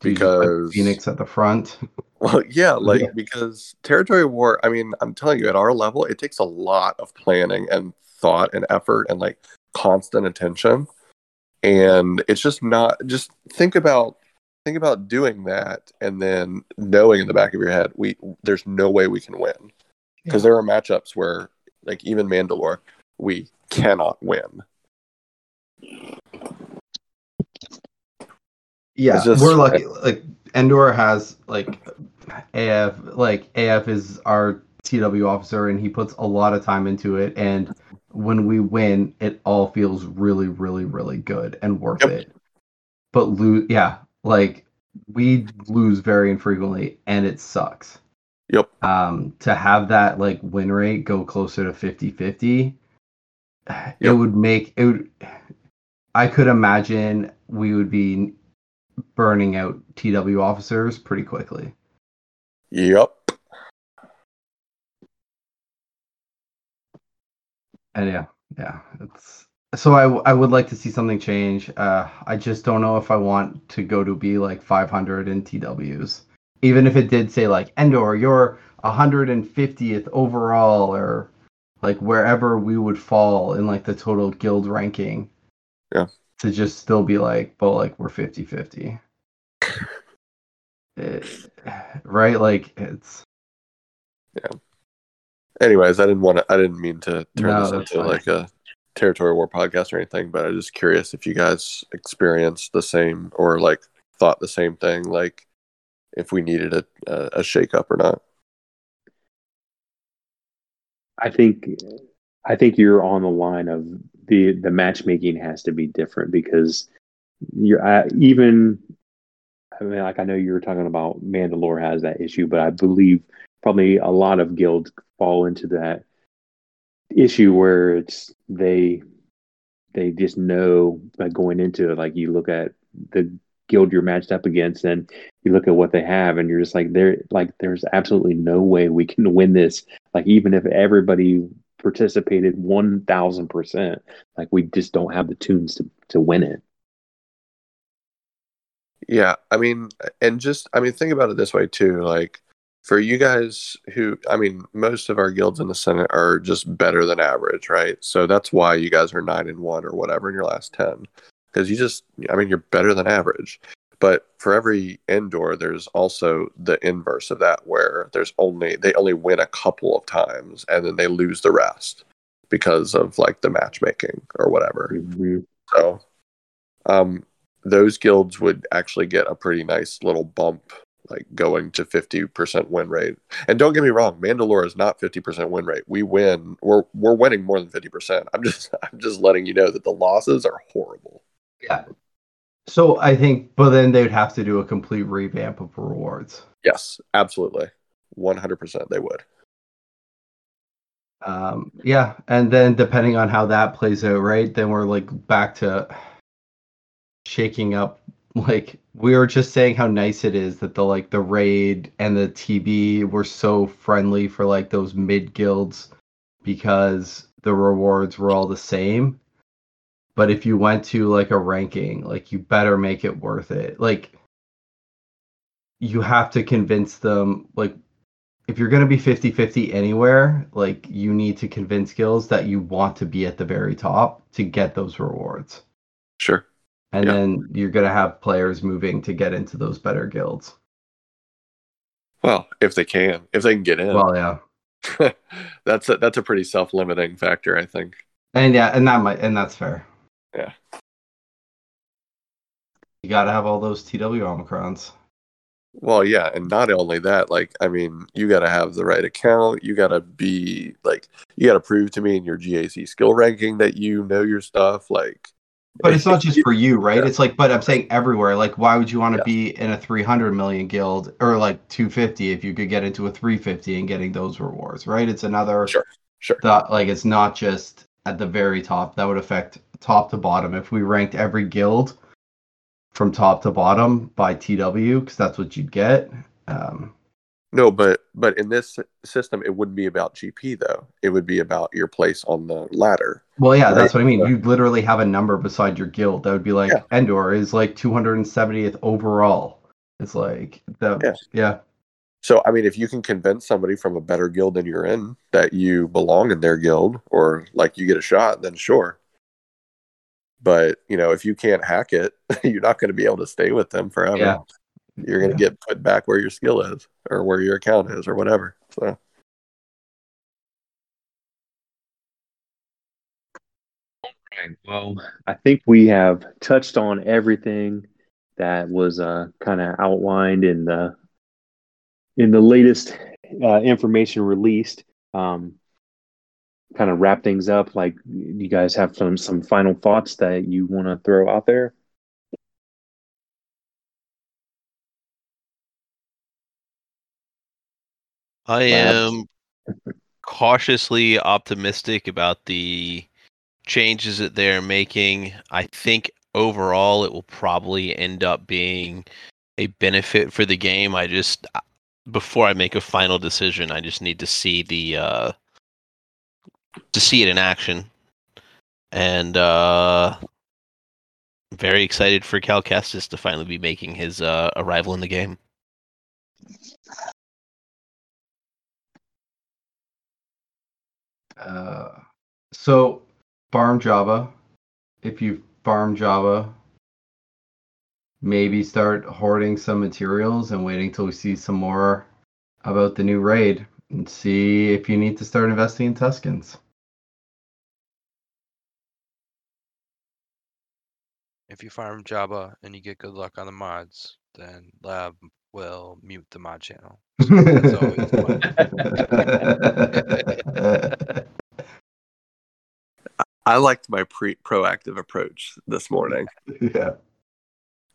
Because Phoenix at the front. well, yeah, like Yeah. because territory war, I mean, I'm telling you, at our level, it takes a lot of planning and thought and effort and like constant attention. And it's just not just think about think about doing that and then knowing in the back of your head, we there's no way we can win. Because there are matchups where like even Mandalore, we cannot win. Yeah, It's just- we're lucky. Like Endor has like AF, like AF is our TW officer, and he puts a lot of time into it. And when we win, it all feels really, really, really good and worth Yep. it. But lose, yeah, like we lose very infrequently, and it sucks. Yep. um, to have that like win rate go closer to 50 50 it would make it would, i could imagine we would be burning out tw officers pretty quickly Yep. and yeah yeah it's so I, I would like to see something change uh i just don't know if i want to go to be like 500 in tws even if it did say like endor you're 150th overall or like wherever we would fall in like the total guild ranking Yeah. To just still be like but like we're 50 50 eh, right like it's Yeah. Anyways, I didn't want to. I didn't mean to turn No, this into fine. like a territory war podcast or anything, but I'm just curious if you guys experienced the same or like thought the same thing, like if we needed a a, a shake up or not. I think I think you're on the line of the the matchmaking has to be different because you're I, even I mean like I know you were talking about Mandalore has that issue, but I believe probably a lot of guilds fall into that issue where it's they they just know like going into it like you look at the guild you're matched up against and you look at what they have and you're just like there like there's absolutely no way we can win this. Like even if everybody participated 1000% like we just don't have the tunes to to win it Yeah, I mean, and just I mean, think about it this way too. Like for you guys who, I mean, most of our guilds in the Senate are just better than average, right? So that's why you guys are nine and one or whatever in your last ten, because you just, I mean, you're better than average. But for every Endor, there's also the inverse of that, where there's only they only win a couple of times and then they lose the rest because of like the matchmaking or whatever. Mhm. So, um, those guilds would actually get a pretty nice little bump, like going to 50% win rate. And don't get me wrong, Mandalore is not 50% win rate. We win. We're we're winning more than 50%. I'm just I'm just letting you know that the losses are horrible. yeah so i think but then they'd have to do a complete revamp of rewards Yes, absolutely. 100% they would. Um, yeah, and then depending on how that plays out, right? Then we're like back to shaking up. Like we were just saying how nice it is that the like the raid and the TB were so friendly for like those mid guilds because the rewards were all the same. But if you went to like a ranking, like you better make it worth it. Like you have to convince them like if you're going to be 50-50 anywhere like you need to convince guilds that you want to be at the very top to get those rewards Sure. and Yeah. then you're going to have players moving to get into those better guilds Well, if they can, if they can get in, well yeah that's a, that's a pretty self-limiting factor, I think. and yeah and that might and that's fair Yeah. you got to have all those tw omicrons Well, yeah, and not only that, like I mean, you got to have the right account. You got to be like, you got to prove to me in your GAC skill ranking that you know your stuff. Like, but it's not just for you right Yeah. it's like but i'm saying everywhere like why would you want to Yeah. be in a 300 million guild or like 250 if you could get into a 350 and getting those rewards right it's another Sure, sure. that like it's not just at the very top that would affect top to bottom if we ranked every guild from top to bottom by tw because that's what you'd get um No, but but in this system, it wouldn't be about GP though. It would be about your place on the ladder. well yeah that's what i mean you'd literally have a number beside your guild that would be like Yeah. endor is like 270th overall it's like the Yeah. yeah So I mean, if you can convince somebody from a better guild than you're in that you belong in their guild, or like you get a shot, then sure. But you know, if you can't hack it, you're not going to be able to stay with them forever. Yeah. You're going to get put back where your skill is, or where your account is, or whatever. So Right. Well, I think we have touched on everything that was uh, kind of outlined in the in the latest uh, information released. Um, kind of wrap things up. Like, you guys have some some final thoughts that you want to throw out there? I am cautiously optimistic about the changes that they're making. I think overall it will probably end up being a benefit for the game. I just before I make a final decision, I just need to see the uh to see it in action. And uh very excited for Cal Kestis to finally be making his uh, arrival in the game. Uh, so farm Jabba. If you farm Jabba, maybe start hoarding some materials and waiting till we see some more about the new raid and see if you need to start investing in Tuskens. If you farm Jabba and you get good luck on the mods, then Lab will mute the mod channel. That's always I liked my pre proactive approach this morning. yeah.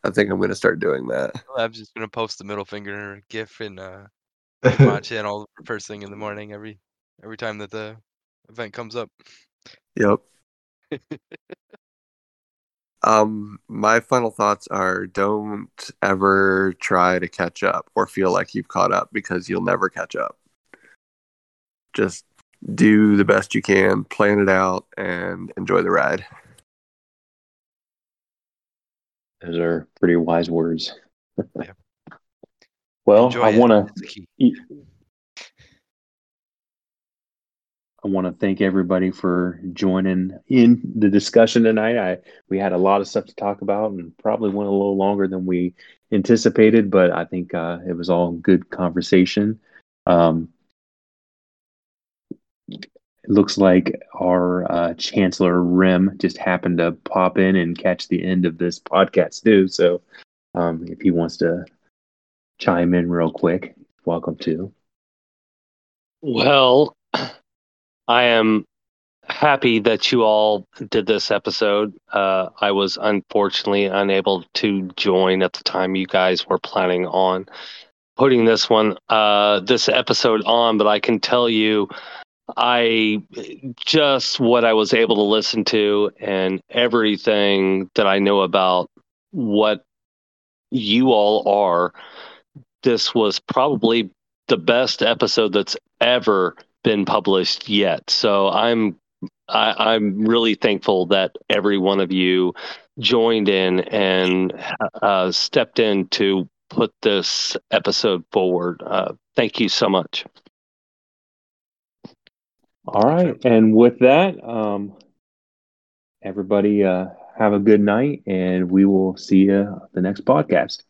I think I'm going to start doing that. Lab's just gonna post the middle finger GIF in uh mod channel first thing in the morning every every time that the event comes up. Yep. um, my final thoughts are: don't ever try to catch up or feel like you've caught up because you'll never catch up. Just do the best you can, plan it out, and enjoy the ride. Those are pretty wise words. Yeah. Well, Enjoy I want to it's the key. I want to thank everybody for joining in the discussion tonight. I we had a lot of stuff to talk about and probably went a little longer than we anticipated, but I think uh, it was all good conversation. Um, it looks like our uh, Chancellor Rim just happened to pop in and catch the end of this podcast too. So um, if he wants to chime in real quick, welcome to. Well, I am happy that you all did this episode. Uh, I was unfortunately unable to join at the time you guys were planning on putting this one, uh, this episode on, but I can tell you, I just what I was able to listen to and everything that I know about what you all are. This was probably the best episode that's ever been published yet. So I'm I, I'm really thankful that every one of you joined in and uh, stepped in to put this episode forward. Uh, thank you so much. All right. And with that, um, everybody uh, have a good night and we will see you the next podcast.